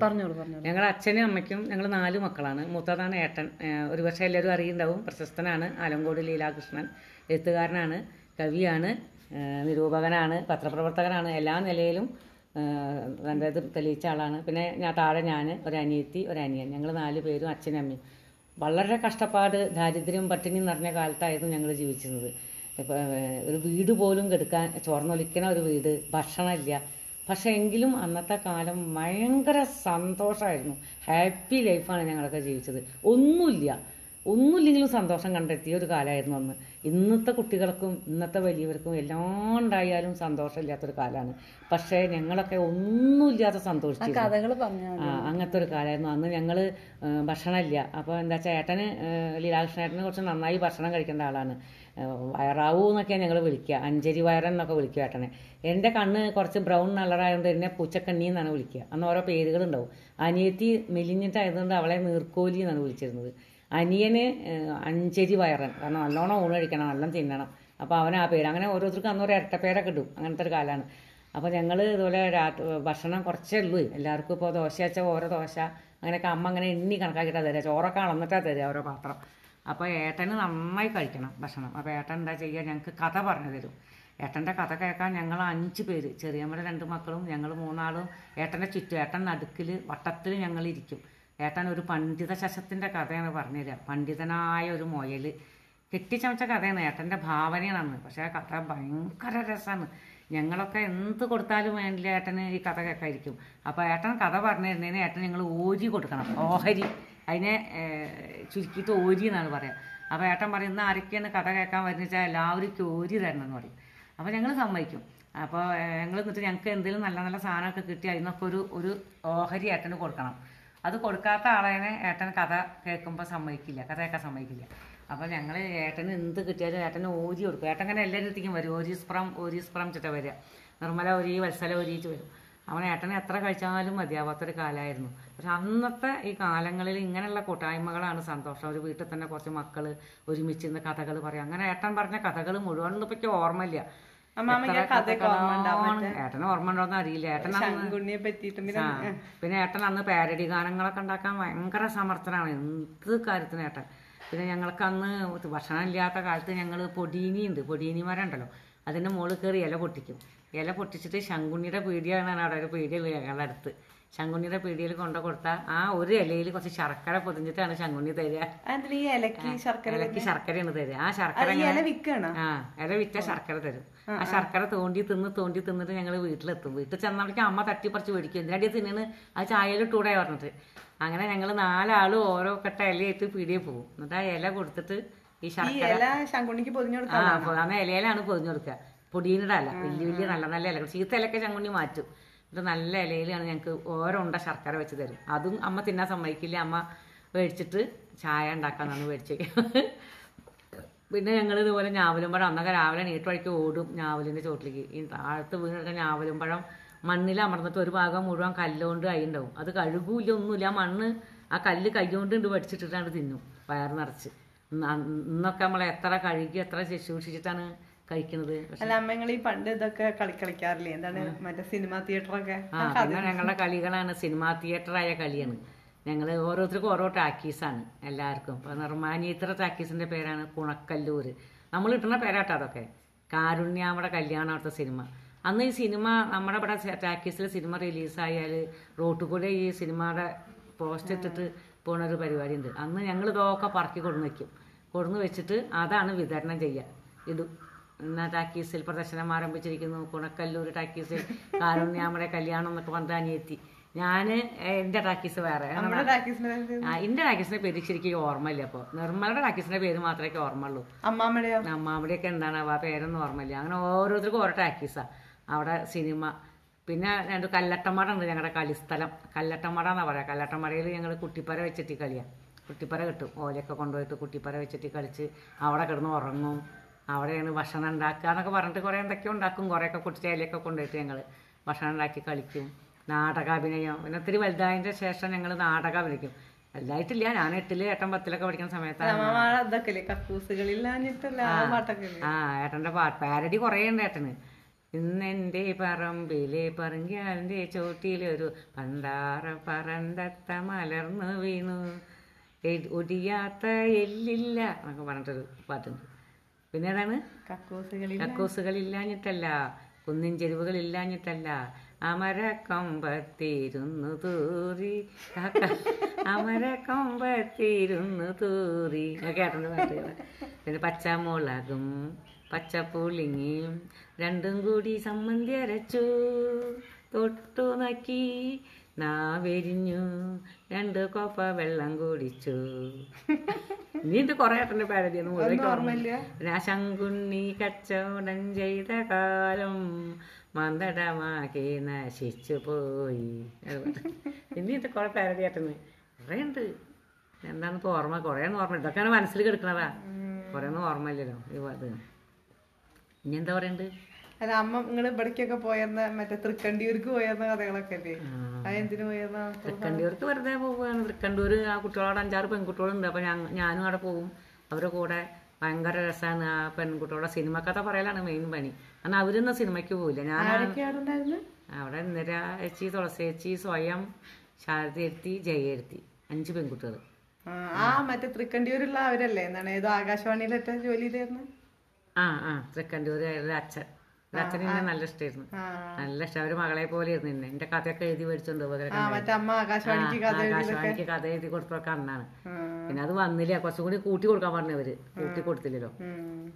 പറഞ്ഞോളൂ. ഞങ്ങൾ അച്ഛനും അമ്മയ്ക്കും ഞങ്ങൾ നാല് മക്കളാണ്. മൂത്തതാണ് ഏട്ടൻ. ഒരു പക്ഷേ എല്ലാവരും അറിയുണ്ടാവും പ്രശസ്തനാണ്. ആലങ്കോട് ലീലാകൃഷ്ണൻ. എഴുത്തുകാരനാണ്. കവിയാണ്. നിരൂപകനാണ്. പത്രപ്രവർത്തകനാണ്. എല്ലാ നിലയിലും ഇത് തെളിയിച്ച ആളാണ്. പിന്നെ ഞാൻ താഴെ ഞാൻ ഒരനിയത്തി ഒരനിയൻ. ഞങ്ങൾ നാല് പേരും അച്ഛനും അമ്മയും. വളരെ കഷ്ടപ്പാട് ദാരിദ്ര്യം പട്ടിണി നിറഞ്ഞ കാലത്തായിരുന്നു ഞങ്ങൾ ജീവിച്ചിരുന്നത്. ഒരു വീട് പോലും കെടുക്കാൻ ചോർന്നൊലിക്കണ ഒരു വീട് ഭക്ഷണമില്ല പക്ഷേ എങ്കിലും അന്നത്തെ കാലം ഭയങ്കര സന്തോഷമായിരുന്നു ഹാപ്പി ലൈഫാണ് ഞങ്ങളൊക്കെ ജീവിച്ചത്. ഒന്നുമില്ല. ഒന്നുമില്ലെങ്കിലും സന്തോഷം കണ്ടെത്തിയ ഒരു കാലമായിരുന്നു അന്ന്. ഇന്നത്തെ കുട്ടികൾക്കും ഇന്നത്തെ വലിയവർക്കും എല്ലാം ഉണ്ടായാലും സന്തോഷമില്ലാത്തൊരു കാലമാണ് പക്ഷേ ഞങ്ങളൊക്കെ ഒന്നുമില്ലാതെ സന്തോഷിച്ചു അങ്ങനത്തെ ഒരു കാലമായിരുന്നു അന്ന് ഞങ്ങൾ ഭക്ഷണമില്ല. അപ്പോൾ എന്താ ചേട്ടന് ലീലാകൃഷ്ണ ലീലാകൃഷ്ണേട്ടന് കുറച്ച് നന്നായി ഭക്ഷണം കഴിക്കേണ്ട ആളാണ്. വയറാവൂ എന്നൊക്കെയാണ് ഞങ്ങൾ വിളിക്കുക അഞ്ചരി വയറൻ എന്നൊക്കെ വിളിക്കുക ഏട്ടനെ. എന്റെ കണ്ണ് കുറച്ച് ബ്രൗൺ കളറായതുകൊണ്ട് എന്നെ പൂച്ചക്കണ്ണി എന്നാണ് വിളിക്കുക അന്ന് ഓരോ പേരുകളുണ്ടാവും. അനിയത്തി മെലിഞ്ഞിട്ടായതുകൊണ്ട് അവളെ നീർക്കോലി എന്നാണ് വിളിച്ചിരുന്നത്. അനിയന് അഞ്ചരി വയറൻ കാരണം നല്ലോണം ഊണ് കഴിക്കണം നല്ലോണം തിന്നണം. അപ്പോൾ അവൻ ആ പേര് അങ്ങനെ ഓരോരുത്തർക്കും അന്നൊരു ഇരട്ടപ്പേരൊക്കെ ഇടും. അങ്ങനത്തെ ഒരു കാലമാണ് അപ്പോൾ ഞങ്ങൾ ഇതുപോലെ രാത്രി ഭക്ഷണം കുറച്ചേ ഉള്ളൂ. എല്ലാവർക്കും ഇപ്പോൾ ദോശ വെച്ചാൽ ഓരോ ദോശ അങ്ങനെയൊക്കെ അമ്മ അങ്ങനെ എണ്ണി കണക്കാക്കിയിട്ടാണ് തരിക ചോറൊക്കെ അളന്നിട്ടാണ് തരിക ഓരോ പാത്രം. അപ്പോൾ ഏട്ടന് നന്നായി കഴിക്കണം ഭക്ഷണം. അപ്പോൾ ഏട്ടൻ എന്താ ചെയ്യുക ഞങ്ങൾക്ക് കഥ പറഞ്ഞു തരും. ഏട്ടന്റെ കഥ കേൾക്കാൻ ഞങ്ങൾ അഞ്ച് പേര്. ചെറിയമ്മയുടെ രണ്ട് മക്കളും ഞങ്ങൾ മൂന്നാളും ഏട്ടന്റെ ചുറ്റും. ഏട്ടൻ നടുക്കിൽ വട്ടത്തിൽ ഞങ്ങൾ ഏട്ടൻ ഒരു പണ്ഡിത ശശത്തിന്റെ കഥയാണ് പറഞ്ഞുതരിക പണ്ഡിതനായ ഒരു മുയൽ കെട്ടിച്ചമച്ച കഥയാണ്. ഏട്ടന്റെ ഭാവനയാണെന്ന്. പക്ഷേ ആ കഥ ഭയങ്കര രസമാണ്. ഞങ്ങളൊക്കെ എന്ത് കൊടുത്താലും വേണ്ടില്ല ഏട്ടന് ഈ കഥ കേൾക്കായിരിക്കും അപ്പോൾ ഏട്ടൻ കഥ പറഞ്ഞു തരുന്നതിന് ഏട്ടൻ ഞങ്ങൾ ഓരി കൊടുക്കണം. ഓഹരി. അതിനെ ചുരുക്കിയിട്ട് ഓരി എന്നാണ് പറയുക അപ്പോൾ ഏട്ടൻ പറയും ഇന്ന് ആരൊക്കെയാണ് കഥ കേൾക്കാൻ വരുന്നത് വെച്ചാൽ എല്ലാവരും ഓരി തരണം എന്ന് പറയും. അപ്പോൾ ഞങ്ങൾ സമ്മതിക്കും. അപ്പോൾ ഞങ്ങൾ എന്നിട്ട് ഞങ്ങൾക്ക് എന്തെങ്കിലും നല്ല നല്ല സാധനമൊക്കെ കിട്ടി അതിനൊക്കെ ഒരു ഒരു ഓഹരി ഏട്ടന് കൊടുക്കണം. അത് കൊടുക്കാത്ത ആളേനെ ഏട്ടൻ കഥ കേൾക്കുമ്പോൾ സമ്മതിക്കില്ല കഥ കേൾക്കാൻ സമ്മതിക്കില്ല. അപ്പോൾ ഞങ്ങൾ ഏട്ടന് എന്ത് കിട്ടിയാലും ഏട്ടന് ഓരി കൊടുക്കും. ഏട്ടൻ അങ്ങനെ എല്ലാവരും എത്തിക്കും വരും. ഓരി സ്പ്രം ചിട്ട വരിക. നിർമ്മല ഒരി വത്സല ഒരിച്ച് വരും. അവൻ ഏട്ടനെ എത്ര കഴിച്ചാലും മതിയാവാത്തൊരു കാലമായിരുന്നു പക്ഷെ അന്നത്തെ ഈ കാലങ്ങളിൽ ഇങ്ങനെയുള്ള കൂട്ടായ്മകളാണ് സന്തോഷം. ഒരു വീട്ടിൽ തന്നെ കുറച്ച് മക്കൾ ഒരുമിച്ചിരുന്ന് കഥകൾ പറയും. അങ്ങനെ ഏട്ടൻ പറഞ്ഞ കഥകൾ മുഴുവൻ ഇപ്പൊക്കെ ഓർമ്മയില്ല. ഏട്ടന് ഓർമ്മ ഉണ്ടോന്ന് അറിയില്ല ഏട്ടൻ പിന്നെ ഏട്ടൻ അന്ന് പാരഡി ഗാനങ്ങളൊക്കെ ഉണ്ടാക്കാൻ ഭയങ്കര സമർത്ഥനാണ്. എന്ത് കാര്യത്തിന് ഏട്ടൻ? പിന്നെ ഞങ്ങൾക്ക് അന്ന് ഭക്ഷണം ഇല്ലാത്ത കാലത്ത് ഞങ്ങൾ പൊടീനി ഉണ്ട്. പൊടീനി മരം ഉണ്ടല്ലോ. അതിന്റെ മുകളിൽ കയറി ഇല പൊട്ടിക്കും. ഇല പൊട്ടിച്ചിട്ട് ശങ്കുണ്ണിയുടെ പീടിയാണ് അവിടെ. ഒരു പീടിയുള്ളത് ഞങ്ങളുടെ അടുത്ത്. ശങ്കുണ്ണിയുടെ പീടിയിൽ കൊണ്ടു കൊടുത്താൽ ആ ഒരു ഇലയിൽ കുറച്ച് ശർക്കര പൊതിഞ്ഞിട്ടാണ് ശങ്കുണ്ണി തരിക. ഇലക്ക് ശർക്കര ശർക്കരയാണ് തരിക. ആ ശർക്കര ആ ഇല വിറ്റ ശർക്കര തരും. ആ ശർക്കര തോണ്ടി തിന്ന് തോണ്ടി തിന്നിട്ട് ഞങ്ങൾ വീട്ടിലെത്തും. വീട്ടിൽ ചെന്നപ്പോഴേക്കും അമ്മ തട്ടിപ്പറിച്ച് മേടിക്കും. എന്തിനാടി തിന്നിന് ആ ചായയിലിട്ടൂടെ പറഞ്ഞിട്ട്. അങ്ങനെ ഞങ്ങൾ നാലാളും ഓരോ കെട്ട ഇലയായിട്ട് പീടിയെ പോകും. എന്നിട്ട് ആ ഇല കൊടുത്തിട്ട് ഈ ശർക്കര ഇല ശങ്കുണ്ണിക്ക് പൊതിഞ്ഞു ആ ഇലയിലാണ് പൊതിഞ്ഞു കൊടുക്കുക പൊടിയുടെ വലിയ വലിയ നല്ല നല്ല ഇല ചീത്ത ഇലക്കെ ശങ്കുണ്ണി മാറ്റും. എന്നിട്ട് നല്ല ഇലയിലാണ് ഞങ്ങൾക്ക് ഓരോ ഉണ്ട ശർക്കര വെച്ച് തരും. അതും അമ്മ തിന്നാൻ സമ്മതിക്കില്ല. അമ്മ മേടിച്ചിട്ട് ചായ ഉണ്ടാക്കാന്നാണ് മേടിച്ച് പിന്നെ ഞങ്ങൾ ഇതുപോലെ ഞാവലും പഴം അന്നൊക്കെ രാവിലെ നീട്ട് വഴിക്ക് ഓടും ഞാവലിന്റെ ചോട്ടിലേക്ക്. ഈ താഴത്ത് ഞാവലും പഴം മണ്ണിൽ അമർന്നിട്ട് ഒരു ഭാഗം മുഴുവൻ കല്ലുകൊണ്ട് ഉണ്ടാവും അത് കഴുകൂല ഒന്നുമില്ല. മണ്ണ് ആ കല്ല് കൈകൊണ്ട് ഉണ്ട് പഠിച്ചിട്ടിട്ടാണ് തിന്നും. വയറ് നിറച്ച്. ഇന്ന് ഇന്നൊക്കെ നമ്മൾ എത്ര കഴുകി എത്ര ശുശ്രൂഷിച്ചിട്ടാണ് കഴിക്കുന്നത്? അല്ല അമ്മ നിങ്ങൾ ഈ പണ്ട് ഇതൊക്കെ കളി കളിക്കാറില്ലേ? എന്താണ് മറ്റേ സിനിമ തിയേറ്ററൊക്കെ? ആ പിന്നെ ഞങ്ങളുടെ കളികളാണ് സിനിമാ തിയേറ്ററായ കളിയാണ്. ഞങ്ങൾ ഓരോരുത്തർക്കും ഓരോ ടാക്കീസാണ് എല്ലാവർക്കും. ഇപ്പൊ നിർമാനീത്ര ടാക്കീസിന്റെ പേരാണ് കുണക്കല്ലൂർ നമ്മൾ ഇട്ടുന്ന പേരാട്ടോ അതൊക്കെ. കാരുണ്യാമ്മയുടെ കല്യാണം അവിടുത്തെ സിനിമ. അന്ന് ഈ സിനിമ നമ്മുടെ ഇവിടെ ടാക്കീസിൽ സിനിമ റിലീസായാൽ റോട്ടിൽ കൂടെ ഈ സിനിമയുടെ പോസ്റ്റ് ഇട്ടിട്ട് പോണ ഒരു പരിപാടി ഉണ്ട് അന്ന് ഞങ്ങൾ ഇതൊക്കെ പറക്കി കൊടുന്ന് വെക്കും. കൊടുന്ന് വെച്ചിട്ട് അതാണ് വിതരണം ചെയ്യുക ഇടും. എന്നാ ടാക്കീസിൽ പ്രദർശനം ആരംഭിച്ചിരിക്കുന്നു. കുണക്കല്ലൂർ ടാക്കീസിൽ കാരുണ്യാമ്മയുടെ കല്യാണം എന്നൊക്കെ പറഞ്ഞ അനിയെത്തി. ഞാൻ എന്റെ ടാക്കീസ് വേറെ. എന്റെ ടാക്കീസിന്റെ പേര് ശരിക്കും ഓർമ്മയില്ല അപ്പോൾ നിർമ്മലയുടെ ടാക്കീസിന്റെ പേര് മാത്രമേ ഓർമ്മയുള്ളൂ. അമ്മാമ്മയുടെയോ? അമ്മാമ്മയുടെയൊക്കെ എന്താണ് ആ പേരൊന്നും ഓർമ്മയില്ല. അങ്ങനെ ഓരോരുത്തർക്കും ഓരോ ടാക്കീസാണ് അവിടെ സിനിമ. പിന്നെ രണ്ട് കല്ലട്ടമട ഉണ്ട് ഞങ്ങളുടെ കളിസ്ഥലം. കല്ലട്ടമട എന്നാ പറയാ. കല്ലട്ടമടയിൽ ഞങ്ങൾ കുട്ടിപ്പര വെച്ചിട്ട് കളിയാണ് കുട്ടിപ്പര കിട്ടും. ഓലയൊക്കെ കൊണ്ടുപോയിട്ട് കുട്ടിപ്പര വെച്ചിട്ട് കളിച്ച് അവിടെ കിടന്ന് ഉറങ്ങും. അവിടെയാണ് ഭക്ഷണം ഉണ്ടാക്കുക എന്നൊക്കെ പറഞ്ഞിട്ട് കുറേ എന്തൊക്കെയോ ഉണ്ടാക്കും. കുറേയൊക്കെ കുട്ടിച്ചേലയൊക്കെ കൊണ്ടുപോയിട്ട് ഞങ്ങൾ ഭക്ഷണം ഉണ്ടാക്കി കളിക്കും. നാടകാഭിനയം പിന്നെ ഒത്തിരി വലുതായതിന്റെ ശേഷം ഞങ്ങൾ നാടകം അഭിനയിക്കും. വലുതായിട്ടില്ല. ഞാൻ എട്ടിൽ ഏട്ടൻ പത്തിലൊക്കെ പഠിക്കുന്ന സമയത്താണ്. ആ ഏട്ടന്റെ പാട്ട്. പാരഡി കുറേ ഉണ്ട് ഏട്ടന്. ഇന്നെന്റെ പറമ്പിലെ പറങ്കിയാലിന്റെ ചോട്ടിലൊരു പണ്ടാറ പറന്തത്ത മലർന്നു വീണു. ഒടിയാത്ത എല്ലില്ല എന്നൊക്കെ പറഞ്ഞിട്ടൊരു പാട്ടുണ്ട്. പിന്നെ ഏതാണ് കക്കൂസുകളില്ലാഞ്ഞിട്ടല്ല കുന്നിൻ ചെരുവുകളില്ലാഞ്ഞിട്ടല്ല അമരക്കൊമ്പത്തിരുന്നു തൂറി. കാക്ക അമരക്കൊമ്പത്തിരുന്നു തൂറി. അമര ഏട്ടന്റെ പാട്ടുകൾ പിന്നെ പച്ചമുളകും പച്ചപ്പുളിങ്ങിയും രണ്ടും കൂടി സമ്മന്തി അരച്ചു. തൊട്ടു നക്കി. നാവെരിഞ്ഞു രണ്ട് കോപ്പ വെള്ളം കുടിച്ചു. ഇനിയുണ്ട് കുറെ ഏട്ടന്റെ പാരതിയാണ് ഓർമ്മയില്ല. ശങ്കുണ്ണി കച്ചവടം ചെയ്ത കാലം മന്ദടമാക്കി നശിച്ചു പോയി. ഇനി ഇത് കുറെ പാരതി ഏട്ടന്. കുറേ ഉണ്ട്. എന്താണ് ഓർമ്മ കുറേ ഓർമ്മ ഇതൊക്കെയാണ് മനസ്സിൽ കിടക്കണതാ. കുറേ ഒന്നും ഓർമ്മയില്ലല്ലോ. ഇത് ഇനി എന്താ പറയണ്ട്? അല്ല അമ്മ നിങ്ങൾ ഇവിടേക്കൊക്കെ പോയെന്ന മറ്റേ തൃക്കണ്ടിയൂർക്ക് പോയെന്ന കഥകളൊക്കെ അല്ലേ അതെന്തിനു പോയിരുന്ന? പോയെന്ന തൃക്കണ്ടൂർക്ക് വെറുതെ പോവുകയാണ്. തൃക്കണ്ടൂർ ആ കുട്ടികളോട് അഞ്ചാറ് പെൺകുട്ടികളുണ്ട്. അപ്പൊ ഞാനും അവിടെ പോകും. അവരുടെ കൂടെ ഭയങ്കര രസമാണ് ആ പെൺകുട്ടികളുടെ സിനിമ കഥ പറയലാണ് മെയിൻ പണി. എന്നാൽ അവരൊന്നും സിനിമയ്ക്ക് പോവില്ല. ഞാൻ അവിടെ ഇന്ദിര ചേച്ചി തുളസി ചേച്ചി സ്വയം ശാരദയെത്തി ജയയെത്തി അഞ്ച് പെൺകുട്ടികൾ ആ, മറ്റേ തൃക്കണ്ടിയൂരുള്ള അവരല്ലേ? എന്താണ് ഏതോ ആകാശവാണിയിലൊക്കെ ജോലി ചെയ്തായിരുന്നു ആ ആ. തൃക്കണ്ടിയൂർ അച്ഛൻ. എന്നെ നല്ല ഇഷ്ടമായിരുന്നു നല്ല ഇഷ്ടം. അവർ മകളെ പോലെ ഇരുന്നു എന്നെ എന്റെ കഥയൊക്കെ എഴുതി മേടിച്ചോണ്ട് ആകാശവാണിക്ക് കഥ എഴുതി കൊടുത്തൊക്കെ അന്നാണ്. പിന്നെ അത് വന്നില്ല. കുറച്ചും കൂടി കൂട്ടി കൊടുക്കാൻ പറഞ്ഞവര് കൂട്ടി കൊടുത്തില്ലല്ലോ.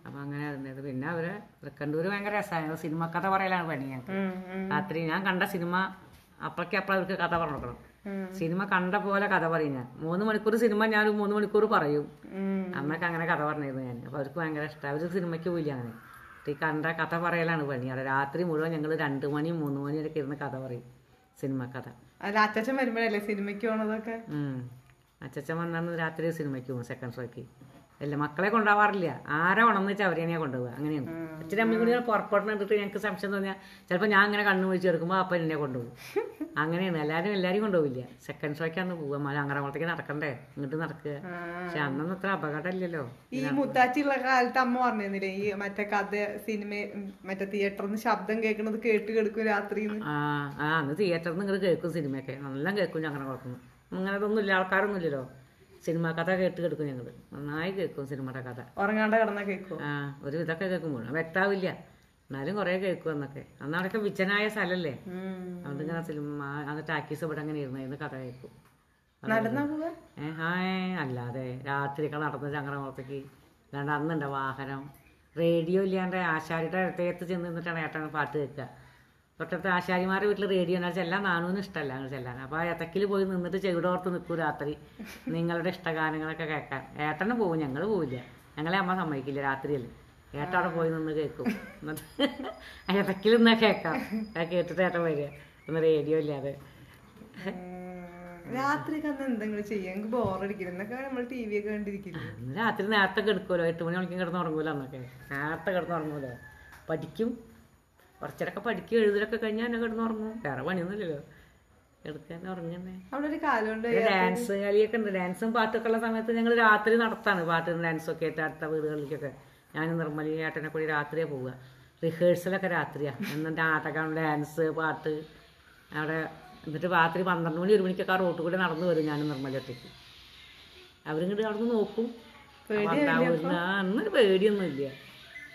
അപ്പൊ അങ്ങനെ ഇരുന്നത് പിന്നെ അവർ തൃക്കണ്ടൂര് ഭയങ്കര രസമായിരുന്നു സിനിമ കഥ പറയലാണ് പണി ഞങ്ങൾക്ക്. രാത്രി ഞാൻ കണ്ട സിനിമ അപ്പഴേക്ക് അപ്പഴ അവർക്ക് കഥ പറഞ്ഞു കൊടുക്കണം. സിനിമ കണ്ട പോലെ കഥ പറയും ഞാൻ. മൂന്ന് മണിക്കൂർ സിനിമ ഞാൻ മൂന്ന് മണിക്കൂർ പറയും. അമ്മയ്ക്ക് അങ്ങനെ കഥ പറഞ്ഞിരുന്നു ഞാൻ. അപ്പൊ അവർക്ക് ഭയങ്കര ഇഷ്ടം. അവർ സിനിമയ്ക്ക് പോയില്ല അങ്ങനെ. ഈ കണ്ട കഥ പറയലാണ് പണി. അവിടെ രാത്രി മുഴുവൻ ഞങ്ങൾ രണ്ട് മണി മൂന്ന് മണി വരെ ഇരുന്ന് കഥ പറയും സിനിമ കഥ. അച്ഛൻ വരുമ്പോഴല്ലേ സിനിമയ്ക്ക് പോണതൊക്കെ? അച്ഛൻ വന്നു വന്നാണ് രാത്രി സിനിമയ്ക്ക് പോകും സെക്കൻഡ് ഷോയ്ക്ക് അല്ല മക്കളെ കൊണ്ടുപോകാറില്ല ആരെ ഉണന്ന് വെച്ചാൽ അവരെയാ കൊണ്ടുപോകുക അങ്ങനെയാണ്. അച്ഛനും അമ്മയും കൂടി പുറപ്പെടുന്ന കണ്ടിട്ട് ഞങ്ങൾക്ക് സംശയം തോന്നിയാൽ ചിലപ്പോൾ ഞാൻ അങ്ങനെ കണ്ണു വിളിച്ച് ചേർക്കുമ്പോൾ അപ്പം എന്നെ കൊണ്ടുപോകും. അങ്ങനെയാണ്. എല്ലാവരും എല്ലാവരും കൊണ്ടുപോകില്ല സെക്കൻഡ് ഷോയ്ക്കാണ് പോവുക. മല അങ്ങറകുളത്തേക്ക് നടക്കണ്ടേ? ഇങ്ങോട്ട് നടക്കുക. പക്ഷെ അന്നൊന്നും അത്ര അപകടമില്ലല്ലോ. ഈ മുത്താച്ചിയുള്ള കാലത്ത് അമ്മ പറഞ്ഞിരുന്നില്ലേ? ഈ മറ്റേ കഥ സിനിമ മറ്റേ തിയേറ്ററിൽ നിന്ന് ശബ്ദം കേൾക്കുന്നത് കേട്ട് കിടക്കും രാത്രി ആ ആ അന്ന് തിയേറ്ററിൽ നിന്ന് ഇങ്ങോട്ട് കേൾക്കും സിനിമയൊക്കെ. നല്ല കേൾക്കും ഞങ്ങളുടെ കുഴപ്പം അങ്ങനെ ഇതൊന്നും ഇല്ല ആൾക്കാരൊന്നും ഇല്ലല്ലോ സിനിമ കഥ കേട്ട് കേൾക്കും ഞങ്ങൾ നന്നായി കേൾക്കും സിനിമയുടെ കഥ. ഉറങ്ങാണ്ട് കിടന്ന കേൾക്കും? ആ ഒരു ഇതൊക്കെ കേൾക്കുമ്പോൾ വ്യക്താവില്ല. എന്നാലും കുറേ കേൾക്കും എന്നൊക്കെ അന്ന് അവിടെയൊക്കെ വിജനായ സ്ഥലല്ലേ? അതുകൊണ്ട് ഇങ്ങനെ സിനിമ അന്ന് ടാക്കീസ് ഇവിടെ അങ്ങനെ ഇരുന്നായിരുന്നു കഥ കേൾക്കും. ഏഹ് അല്ലാതെ രാത്രിയൊക്കെ നടന്ന് ചങ്ങരമുളത്തേക്ക് അല്ലാണ്ട് അന്നുണ്ട് വാഹനം. റേഡിയോ ഇല്ലാണ്ട് ആശാരിയുടെ അടുത്തേത്ത് ചെന്ന് നിന്നിട്ടാണ് ഏട്ടൻ പാട്ട് കേൾക്കുക തൊട്ടടുത്ത് ആശാരിമാരുടെ വീട്ടിൽ റേഡിയോ എന്നാൽ ചെല്ലാൻ നാനൂന്ന് ഇഷ്ടമല്ല അങ്ങനെ ചെല്ലാൻ. അപ്പോൾ ആ ഏത്തക്കിൽ പോയി നിന്നിട്ട് ചെവിടോർത്ത് നിൽക്കൂ രാത്രി. നിങ്ങളുടെ ഇഷ്ടഗാനങ്ങളൊക്കെ കേൾക്കാൻ. ഏട്ടനും പോകും ഞങ്ങൾ പോവില്ല. ഞങ്ങളെ അമ്മ സമ്മതിക്കില്ല രാത്രിയിൽ ഏട്ടൻ അവിടെ പോയി നിന്ന് കേൾക്കും. എന്നിട്ട് ഏത്തക്കിൽ നിന്നാ കേൾക്കാം. കേട്ടിട്ട് ഏട്ടൻ വരിക. ഒന്ന് റേഡിയോ ഇല്ലാതെ. രാത്രി അന്ന് എന്തെങ്കിലും ചെയ്യാം. എനിക്ക് ബോറടിക്കില്ല. എന്നൊക്കെ നമ്മൾ ടി വി ഒക്കെ കണ്ടിരിക്കില്ല? രാത്രി നേരത്തെ കിടക്കുമല്ലോ എട്ട് മണി മണിക്കും കിടന്ന് ഉറങ്ങൂല എന്നൊക്കെ നേരത്തെ കിടന്ന് ഉറങ്ങൂലോ. പഠിക്കും. കുറച്ചേരൊക്കെ പഠിക്കുക എഴുതലൊക്കെ കഴിഞ്ഞാൽ എന്നെ കിടന്ന് ഉറങ്ങും. വേറെ പണിയൊന്നുമില്ലല്ലോ. കിടക്കാൻ ഉറങ്ങുന്നേ. അവിടെ ഒരു കാലമുണ്ട് ഡാൻസ് കളിയൊക്കെ ഉണ്ട്. ഡാൻസും പാട്ടൊക്കെ ഉള്ള സമയത്ത് ഞങ്ങൾ രാത്രി നടത്താണ് പാട്ടും ഡാൻസും ഒക്കെ ആയിട്ട് അടുത്ത വീടുകളിലേക്കൊക്കെ. ഞാൻ നിർമ്മലി ഏട്ടനെ കൂടി രാത്രിയാണ് പോവുക. റിഹേഴ്സലൊക്കെ രാത്രിയാണ് എന്നിട്ട് നാട്ടകം ഡാൻസ് പാട്ട്. അവിടെ എന്നിട്ട് രാത്രി പന്ത്രണ്ട് മണി ഒരു മണിക്കൊക്കെ ആ റോട്ടിൽ കൂടെ നടന്നു വരും ഞാൻ നിർമ്മലി ഒറ്റയ്ക്ക്. അവരിങ്ങോട്ട് അവിടെ നിന്ന് നോക്കും അന്നൊരു പേടിയൊന്നുമില്ല.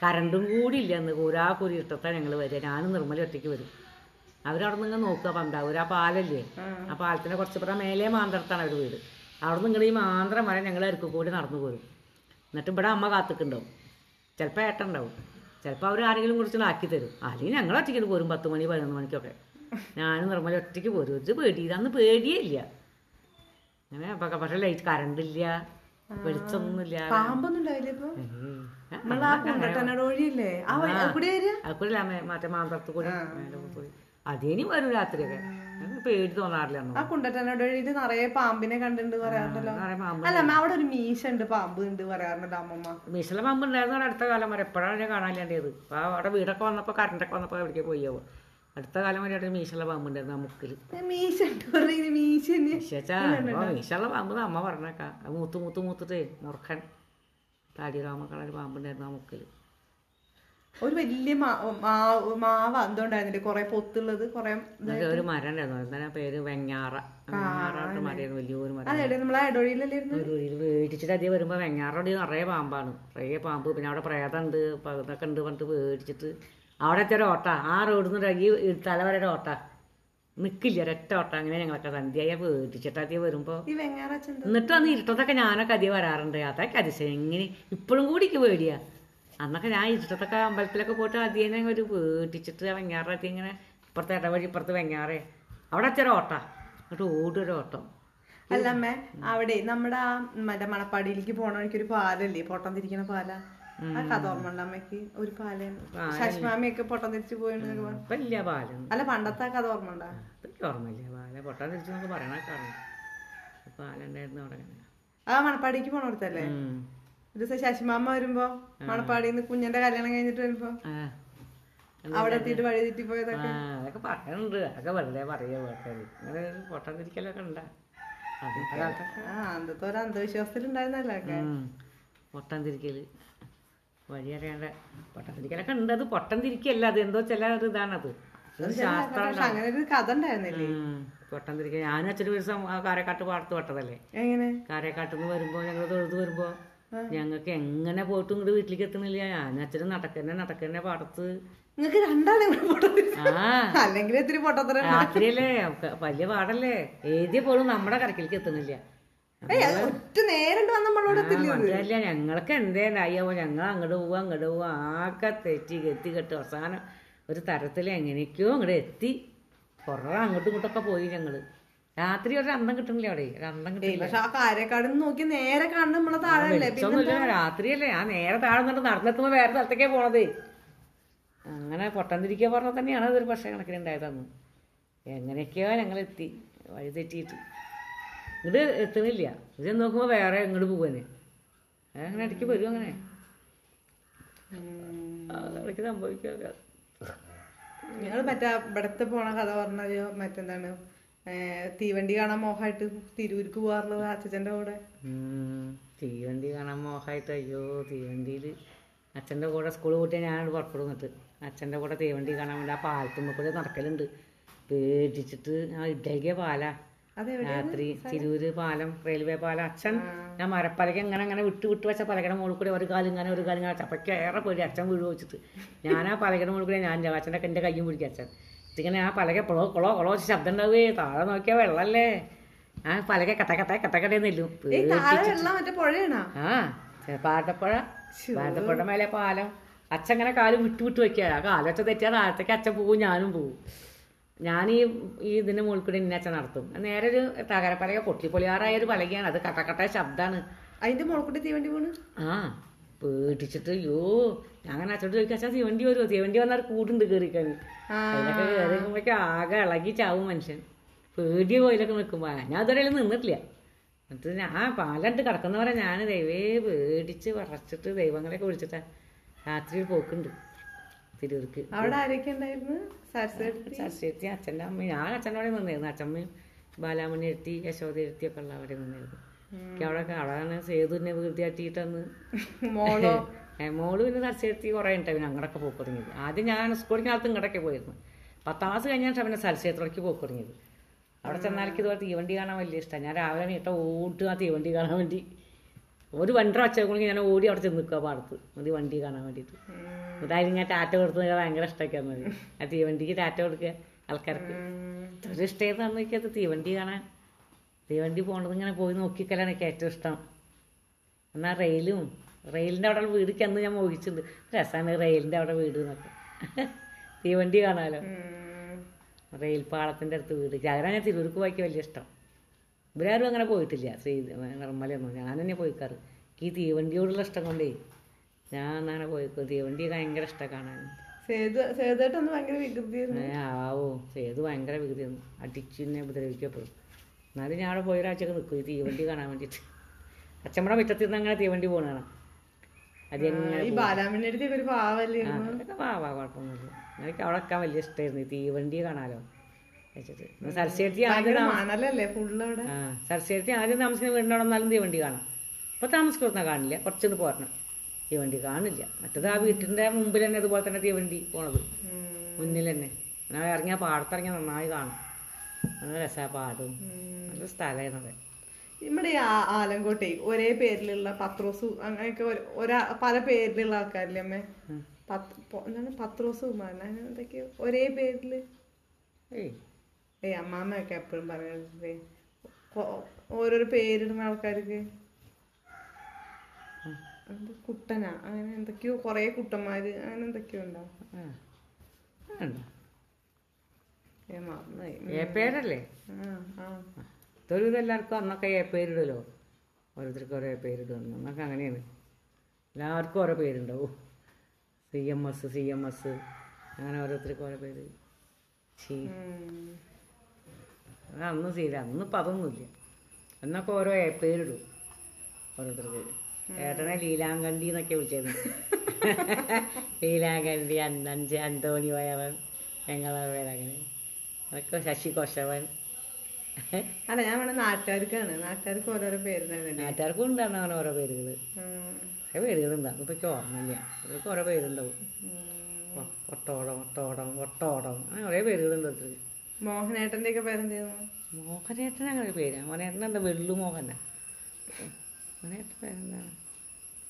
കറണ്ടും കൂടി ഇല്ല അന്ന്. കൂരാ കുരി ഇഷ്ടത്താണ് ഞങ്ങൾ വരിക. ഞാനും നിർമ്മല ഒറ്റയ്ക്ക് വരും. അവരവിടെ നിങ്ങൾ നോക്കുക പന്താവൂർ ആ പാലല്ലേ? ആ. പാലത്തിന്റെ കുറച്ച് പറഞ്ഞാൽ മേലെ മാന്തടത്താണ് അവർ വീട്. അവിടെ നിങ്ങൾ ഈ മാന്ത്രം വരെ ഞങ്ങൾ അരുക്ക് കൂടി നടന്നു പോരും. എന്നിട്ട് ഇവിടെ അമ്മ കാത്തിക്കുണ്ടാവും ചിലപ്പോൾ ഏട്ടുണ്ടാവും ചിലപ്പോൾ അവർ ആരെങ്കിലും കുറിച്ച് ആക്കി തരും. അല്ലെങ്കിൽ ഞങ്ങൾ ഒറ്റയ്ക്ക് പോരും. പത്ത് മണി പതിനൊന്ന് മണിക്കൊക്കെ. ഞാനും നിർമ്മല ഒറ്റയ്ക്ക് പോരും. ഒരു പേടി. ഇതന്ന് പേടിയേ ഇല്ല. അങ്ങനെ പക്ഷേ ലൈറ്റ് കറണ്ട് ഇല്ല. വെളിച്ചൊന്നുമില്ല പാമ്പൊന്നും ഇപ്പൊ? ഏയ്. നമ്മളെ ആ കുണ്ടട്ടനോട് വഴിയില്ലേ? ആ വഴി അത് കൂടി മറ്റേ മാന്തറത്ത് കൂടി. കൂടി അതേനി വരും രാത്രിയൊക്കെ. പേടി തോന്നാറില്ല ആ കുണ്ടട്ടനോട് ഒഴിയിൽ നിറയെ പാമ്പിനെ കണ്ടിട്ടുണ്ട് പറയാറുണ്ടല്ലോ. അല്ല അവിടെ ഒരു മീശ ഉണ്ട് പാമ്പ് ഉണ്ട് പറയാറുണ്ടല്ലോ അമ്മമ്മ. മീശല പാമ്പ് ഉണ്ടായിരുന്നു അടുത്ത കാലം വരെ. എപ്പോഴാണ് ഞാൻ കാണാനില്ലാണ്ടത്. അവിടെ വീടൊക്കെ വന്നപ്പോൾ കറണ്ടൊക്കെ വന്നപ്പോൾ എവിടേക്ക് പോയാവോ അടുത്ത കാലം വരെ അവിടെ മീശുള്ള പാമ്പ് ഉണ്ടായിരുന്നു ആ മുക്കിൽ മീശ മീശുള്ള പാമ്പ് അമ്മ പറഞ്ഞേക്കാം. മൂത്ത് മൂത്ത് മൂത്തിട്ടേ മുറുക്കൻ താടി താടിരാമക്കളൊരു പാമ്പുണ്ടായിരുന്നു ആ മുക്കിൽ ഒരു വലിയ മാവ് എന്തുണ്ടായിരുന്നില്ലേ കൊറേ പൊത്തുള്ളത് കൊറേ ഒരു മരം ഉണ്ടായിരുന്നു. എന്താ പേര് വെങ്ങാറ. വേടിച്ചിട്ട് മരമായിരുന്നു വലിയൊരു മരം. അതെ നമ്മളെ വരുമ്പോൾ വെങ്ങാറോടി നിറയെ പാമ്പാണ്. നിറയെ പാമ്പ്. പിന്നെ അവിടെ പ്രേതമുണ്ട് ഇതൊക്കെ ഉണ്ട് പറഞ്ഞിട്ട് മേടിച്ചിട്ട് അവിടെ ഒരു ഓട്ട. ആ റോഡിൽ നിന്ന് ഈ തലവരയുടെ വരെ ഓട്ട. നിക്കില്ല ഒരൊറ്റ ഓട്ട. അങ്ങനെ ഞങ്ങളൊക്കെ സന്ധ്യയായി മേടിച്ചിട്ട് വരുമ്പോ എന്നിട്ട് അന്ന് ഇരുട്ടത്തൊക്കെ ഞാനൊക്കെ അധികം വരാറുണ്ട്. അതൊക്കെ അതിശയം. എങ്ങനെ ഇപ്പോഴും കൂടി എനിക്ക് പേടിയാ. അന്നൊക്കെ ഞാൻ ഇരുട്ടത്തൊക്കെ അമ്പലത്തിലൊക്കെ പോയിട്ട് അധികം ഒരു പേടിച്ചിട്ട് വെങ്ങാറത്തി ഇങ്ങനെ ഇപ്പുറത്തെ ഇടവഴി ഇപ്പുറത്ത് വെങ്ങാറേ. അവിടെ എത്തിയൊരു ഓട്ട. എന്നിട്ട് ഓടൊരു ഓട്ടം. അല്ലമ്മേ അവിടെ നമ്മുടെ ആ മറ്റേ മണപ്പാടിയിലേക്ക് പോണ വഴിക്ക് ഒരു പാലല്ലേ? പൊട്ടം തിരിക്കണ പാല? ആ കഥ ഓർമ്മ അമ്മയ്ക്ക്. ഒരു പാലം. ശശിമാമിയൊക്കെ പൊട്ടം തിരിച്ചു പാലം അല്ല പണ്ടത്തെ ആ കഥ ഓർമ്മ ഉണ്ടാ ഓർമ്മയില്ല? പാല പൊട്ടാൻ തിരിച്ചു നമുക്ക് പറയണ പാലുണ്ടായിരുന്നു ആ മണപ്പാടിക്ക് പോണോടത്തല്ലേ. ഒരു ദിവസം ശശിമാമ വരുമ്പോ മണപ്പാടിന്ന് കുഞ്ഞന്റെ കല്യാണം കഴിഞ്ഞിട്ട് വരുമ്പോ. അവിടെ എത്തിയിട്ട് വഴി തെറ്റി പോയതൊക്കെ അതൊക്കെ പറയുന്നുണ്ട് അതൊക്കെ വെറുതെ പറയുക തിരിക്കലൊക്കെ ഉണ്ടാ. കാലത്തൊക്കെ അന്നത്തെ ഒരു അന്ധവിശ്വാസത്തിൽ ഉണ്ടായിരുന്നല്ലേ ഒക്കെ തിരിക്കൽ. വഴി പൊട്ടം തിരിക്കലൊക്കെ ഉണ്ട്. അത് പൊട്ടം തിരിക്കല്ല അത് എന്തോ ചില ഒരു ഇതാണത്. അങ്ങനെ ഒരു കഥ ഉണ്ടായിരുന്നില്ലേ? ഉം. പൊട്ടൻ തിരിക്കൽ ഞാനും അച്ഛനും ഒരു ദിവസം കാരക്കാട്ട് പാടത്ത് പെട്ടതല്ലേ. എങ്ങനെ? കാരക്കാട്ട് നിന്ന് വരുമ്പോ ഞങ്ങൾ തൊഴുത് വരുമ്പോ ഞങ്ങൾക്ക് എങ്ങനെ പോയിട്ടും ഇങ്ങോട്ട് വീട്ടിലേക്ക് എത്തണില്ല ഞാനും അച്ഛനും നടക്കന്നെ നടക്കന്നെ പാടത്ത്. നിങ്ങക്ക് രണ്ടാളെ പൊട്ടം രാത്രിയല്ലേ? വലിയ പാടല്ലേ? ഏതിയ പോലും നമ്മുടെ കരക്കിലേക്ക് എത്തണില്ല ഒറ്റ നേരം നമ്മളോട് അതല്ല ഞങ്ങൾക്ക് എന്തേലായോ ഞങ്ങൾ അങ്ങോട്ട് പോവാ അങ്ങോട്ട് പോവാ. ആകെ തെറ്റി കെത്തി കെട്ടി. അവസാനം ഒരു തരത്തിൽ എങ്ങനെയൊക്കെയോ അങ്ങോട്ട് എത്തി. കുറേ അങ്ങോട്ടും ഇങ്ങോട്ടൊക്കെ പോയി ഞങ്ങൾ. രാത്രി ഒരു അന്തം കിട്ടുന്നില്ല അവിടെ. ഒരു അന്തം കിട്ടില്ല പക്ഷെ ആ കാരക്കാട് നോക്കി നേരെ കാണുന്ന നമ്മളെ താഴെ രാത്രിയല്ലേ. ആ നേരെ താഴെ നിന്നിട്ട് നടന്നെത്തുമ്പോ വേറെ സ്ഥലത്തേക്കേ പോണത്. അങ്ങനെ പൊട്ടന്തിരിക്കുക പറഞ്ഞാൽ തന്നെയാണ് അതൊരു പക്ഷേ കണക്കിനുണ്ടായതന്ന് എങ്ങനെയൊക്കെയോ ഞങ്ങൾ എത്തി വഴി തെറ്റിയിട്ട്. ഇങ്ങോട്ട് എത്തണില്ല. ഇത് നോക്കുമ്പോൾ വേറെ ഇങ്ങോട്ട് പോവാന്. അങ്ങനെ ഇടയ്ക്ക് വരും അങ്ങനെ. ഇടയ്ക്ക് സംഭവിക്കുക നിങ്ങൾ മറ്റേ ഇവിടത്തെ പോണ കഥ പറഞ്ഞത് മറ്റെന്താണ്? തീവണ്ടി കാണാൻ മോഹമായിട്ട് തിരൂർക്ക് പോകാറുള്ളത് അച്ഛന്റെ കൂടെ. തീവണ്ടി കാണാൻ മോഹമായിട്ട് അയ്യോ തീവണ്ടിയിൽ അച്ഛന്റെ കൂടെ സ്കൂൾ കൂട്ടിയാൽ ഞാനോട് പുറപ്പെടും എന്നിട്ട് അച്ഛന്റെ കൂടെ തീവണ്ടി കാണാൻ വേണ്ടി ആ പാലത്തുമ്പോൾ കൂടെ നടക്കലുണ്ട്. പേടിച്ചിട്ട് ആ ഇടയ്ക്കേ പാലാ. രാത്രി തിരൂര് പാലം റെയിൽവേ പാലം അച്ഛൻ ഞാൻ മരപ്പലക ഇങ്ങനെ അങ്ങനെ വിട്ടു വിട്ടു വെച്ച പലകയുടെ മുകളിൽ കൂടെ ഒരു കാലം ഇങ്ങനെ ഒരു കാലം ഇങ്ങനെ ചപ്പയ്ക്ക് ഏറെ പോയി അച്ഛൻ വീട് വെച്ചിട്ട്. ഞാൻ ആ പലകയുടെ മുകളിൽ കൂടെ ഞാൻ. അച്ഛന്റെ എന്റെ കയ്യും പിടിക്കും അച്ഛൻ. ഇതിങ്ങനെ ആ പലക കുളോ കുളോ കുളോ വെച്ച് ശബ്ദം ഉണ്ടാവേ താഴെ നോക്കിയാൽ വെള്ളമല്ലേ ആ പലക കട്ട കട്ട കട്ടക്കട്ടേ നെല്ലും ആ പാട്ടപ്പുഴ പാട്ടപ്പുഴ മേലെ പാലം. അച്ഛൻ ഇങ്ങനെ കാലം വിട്ടു വിട്ടു വെക്കുക. ആ കാൽ വെച്ച തെറ്റിയാൽ താഴത്തേക്ക് അച്ഛൻ പോവും ഞാനും പോവും. ഞാൻ ഈ ഈ ഇതിന്റെ മുകളിൽ കൂടി ഇന്നച്ച നടത്തും. നേരെ ഒരു തകരപ്പലക പൊട്ടിപ്പൊളിയാറായ ഒരു പലകയാണ്. അത് കട്ടക്കട്ട ശബ്ദമാണ് അതിന്റെ മുകളിൽ തീവണ്ടി പോണ് ആ പേടിച്ചിട്ട് യോ ഞാൻ അങ്ങനെ അച്ഛനോട് ചോദിക്കാൻ അച്ഛാ തീവണ്ടി വരുമോ തീവണ്ടി വന്നാൽ കൂടുണ്ട് കയറിക്കാൻ അതിലൊക്കെ കയറിക്കുമ്പോഴേക്കും ആകെ ഇളകി ചാവും മനുഷ്യൻ. പേടി പോയിലൊക്കെ നിൽക്കുമ്പോൾ ഞാൻ അതുവരെ നിന്നിട്ടില്ല. എന്നിട്ട് ഞാൻ പാലണ്ട് കിടക്കുന്നവരെ ഞാൻ ദൈവേ പേടിച്ച് വറച്ചിട്ട് ദൈവങ്ങളെയൊക്കെ വിളിച്ചിട്ടാ രാത്രി പോക്കുണ്ട്. തിരൂർക്ക്. അവിടെ ആരൊക്കെ ഉണ്ടായിരുന്നു? സരസ്വതി? അച്ഛന്റെ അമ്മയും ഞാൻ അച്ഛന്റെ അവിടെ നിന്നായിരുന്നു അച്ഛമ്മയും ബാലാമണി എഴുത്തി യശോദ എഴുത്തിയൊക്കെ ഉള്ള അവിടെ നിന്നായിരുന്നു എനിക്ക് അവിടെ അവിടെയാണ് സേതുവിനെ വീർത്തിയാട്ടിയിട്ടന്ന് മോളോ? മോൾ പിന്നെ സരസ്വതി കുറേ ഉണ്ട് പിന്നെ അങ്ങോട്ടൊക്കെ പോക്ക് തുടങ്ങിയത്. ആദ്യം ഞാൻ സ്കൂളിൽ കാലത്ത് ഇങ്ങോട്ടൊക്കെ പോയിരുന്നു. പത്താം ക്ലാസ് കഴിഞ്ഞാൽ പിന്നെ സരസ്വത്തിലേക്ക് പോക്ക് തുടങ്ങിയത്. അവിടെ ചെന്നാലേക്ക് ഇതുപോലെ തീവണ്ടി കാണാൻ വലിയ ഇഷ്ടമാണ് ഞാൻ രാവിലെ നീട്ട ഓട്ട് ആ തീവണ്ടി കാണാൻ വേണ്ടി. ഒരു വണ്ടര ഒച്ചക്കുണ്ടെങ്കിൽ ഞാൻ ഓടി അവിടെ ചെന്ന് നിൽക്കുക പാടത്ത്. മതി വണ്ടി കാണാൻ വേണ്ടിയിട്ട്. അതിന് ഞാൻ ടാറ്റ കൊടുത്തത് ഭയങ്കര ഇഷ്ടമൊക്കെയാണ്. ആ തീവണ്ടിക്ക് ടാറ്റ കൊടുക്കുക ആൾക്കാർക്ക്. ഒരു ഇഷ്ടമായിരുന്നു എനിക്കത് തീവണ്ടി കാണാൻ. തീവണ്ടി പോകണത് ഇങ്ങനെ പോയി നോക്കിക്കലാണ് എനിക്ക് ഏറ്റവും ഇഷ്ടം. എന്നാൽ റെയിലും റെയിലിന്റെ അവിടെ വീടിക്ക് അന്ന് ഞാൻ മോഹിച്ചിട്ടുണ്ട്. രസമാണ് റെയിലിന്റെ അവിടെ വീട് എന്നൊക്കെ. തീവണ്ടി കാണാമല്ലോ റെയിൽ പാളത്തിന്റെ അടുത്ത് വീട്. ജാഗ്രത ഞാൻ തിരൂർക്ക് പോയിക്ക് വലിയ ഇഷ്ടം. ഇവരാരും അങ്ങനെ പോയിട്ടില്ല. ശ്രീ നിർമ്മലയൊന്നും. ഞാൻ തന്നെ പോയിക്കാറ് ഈ തീവണ്ടിയോടുള്ള ഇഷ്ടം കൊണ്ടേ ഞാൻ അങ്ങനെ പോയിക്കോ തീവണ്ടി ഭയങ്കര ഇഷ്ടം കാണാൻ. സേതു സേതുമായിട്ടൊന്ന് ഭയങ്കര വികൃതിയായിരുന്നു. ആവോ. സേതു ഭയങ്കര വികൃതിയൊന്നും അടിച്ചു എന്നെ ഉപദ്രവിക്കപ്പെടും. എന്നാലും ഞാൻ അവിടെ പോയി ഒരാഴ്ചയൊക്കെ നിൽക്കും ഈ തീവണ്ടി കാണാൻ വേണ്ടിയിട്ട്. അച്ഛമ്മടെ മുറ്റത്തിൽ നിന്ന് അങ്ങനെ തീവണ്ടി പോകണതാണ് കുഴപ്പമൊന്നുമില്ല. എനിക്ക് അവിടെ വെക്കാൻ വലിയ ഇഷ്ടമായിരുന്നു ഈ തീവണ്ടി കാണാലോ. വെച്ചിട്ട്. സരസ്വതി ആദ്യം സരസ്വതി ആദ്യം താമസിക്കുന്ന വന്നാലും തീവണ്ടി കാണാം. ഇപ്പൊ താമസിക്കുന്ന കാണില്ല കുറച്ചൊന്ന് പോരണം. തീവണ്ടി കാണില്ല. മറ്റത് ആ വീട്ടിന്റെ മുമ്പിൽ തന്നെ അതുപോലെ തന്നെ തീവണ്ടി പോണത്. മുന്നിൽ തന്നെ ഞാൻ ഇറങ്ങിയ പാടത്തിറങ്ങിയ നന്നായി കാണും. നല്ല രസമാണ് പാടും. നല്ല സ്ഥലമായിരുന്നു അവിടെ നമ്മുടെ ഈ ആലങ്കോട്ടെ ഒരേ പേരിലുള്ള പത്രോസ് അങ്ങനെയൊക്കെ ഒരു- പല പേരിലുള്ള ആൾക്കാരില്ലേ അമ്മേ? എന്താണ് പത്രോസ് കുമാരൻ അങ്ങനെ ഒരേ പേരിൽ? ഏയ്. അമ്മാമ്മയൊക്കെ എപ്പോഴും പറയാറുണ്ട് ഓരോരോ പേരിടുന്ന ആൾക്കാർക്ക്. എന്ത് കുട്ടനാ? അങ്ങനെ എന്തൊക്കെയോ കൊറേ കുട്ടന്മാര് അങ്ങനെ എന്തൊക്കെയോ ഉണ്ടാവും ഏ ഏ പേരല്ലേ? ഇതൊരു എല്ലാവർക്കും അന്നൊക്കെ ഏ പേരിടലോ ഓരോരുത്തർക്ക് ഓരോ പേരിടും അന്നൊക്കെ അങ്ങനെയാണ്. എല്ലാവർക്കും ഓരോ പേരുണ്ടാവും. C M S C M S. അങ്ങനെ ഓരോരുത്തർക്ക് ഓരോ പേര്. ഉം. അന്നും അന്ന് എന്നൊക്കെ അന്നിപ്പോൾ അതൊന്നുമില്ല അന്നൊക്കെ ഓരോ ഏ പേരിടും. ഓരോരുത്തർക്ക് ഏട്ടനെ ലീലാങ്കണ്ടി എന്നൊക്കെ വിളിച്ചിരുന്നു. ലീലാങ്കണ്ടി അന്നഞ്ച് അന്തോണി വയവൻ ഞങ്ങളെ പേരങ്ങനെ അതൊക്കെ ശശി കോശവൻ. അല്ല ഞാൻ വേണം നാട്ടുകാർക്കാണ്. നാട്ടുകാർക്ക് ഓരോരോ പേര് നാട്ടുകാർക്കും ഉണ്ടാണ് അങ്ങനെ ഓരോ പേരുകൾ കുറേ പേരുകളുണ്ടാകും ഇപ്പൊ ഓർമ്മയില്ല. അതൊക്കെ ഓരോ പേരുണ്ടാവും. ഒട്ടോടം ഒട്ടോടം ഒട്ടോടം. അങ്ങനെ കുറേ പേരുകളുണ്ട് ഒത്തിരി മോഹനേട്ടന്റെ ഒക്കെ പേരെന്തായിരുന്നു? മോഹനേട്ടൻ അങ്ങനെ പേര്. മോഹനേട്ടൻ എന്താ വെള്ളു മോഹന. മോഹനേട്ടൻ പേരെന്താണ്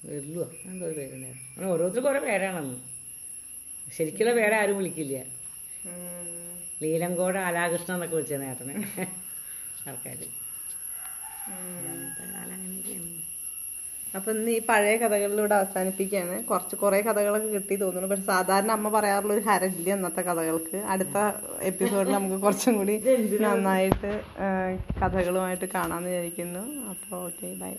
വെള്ളുവോ എന്തോ ഒരു പേരുണ്ടായിരുന്നു അങ്ങനെ ഓരോരുത്തർക്കും ഓരോ പേരാണെന്ന്. ശരിക്കുള്ള പേര് ആരും വിളിക്കില്ല. ലീലങ്കോട് ആലാകൃഷ്ണൻ എന്നൊക്കെ വിളിച്ചത് നേട്ടനെ ആൾക്കാർ അപ്പൊ ഇന്ന് ഈ പഴയ കഥകളിലൂടെ അവസാനിപ്പിക്കുകയാണ് കുറച്ച് കുറെ കഥകളൊക്കെ കിട്ടി തോന്നുന്നു. പക്ഷെ സാധാരണ അമ്മ പറയാറുള്ള ഒരു ഹരജില്ല ഇന്നത്തെ കഥകൾക്ക്. അടുത്ത എപ്പിസോഡിൽ നമുക്ക് കുറച്ചും കൂടി നന്നായിട്ട് കഥകളുമായിട്ട് കാണാമെന്ന് വിചാരിക്കുന്നു. അപ്പോൾ ഓക്കെ ബൈ.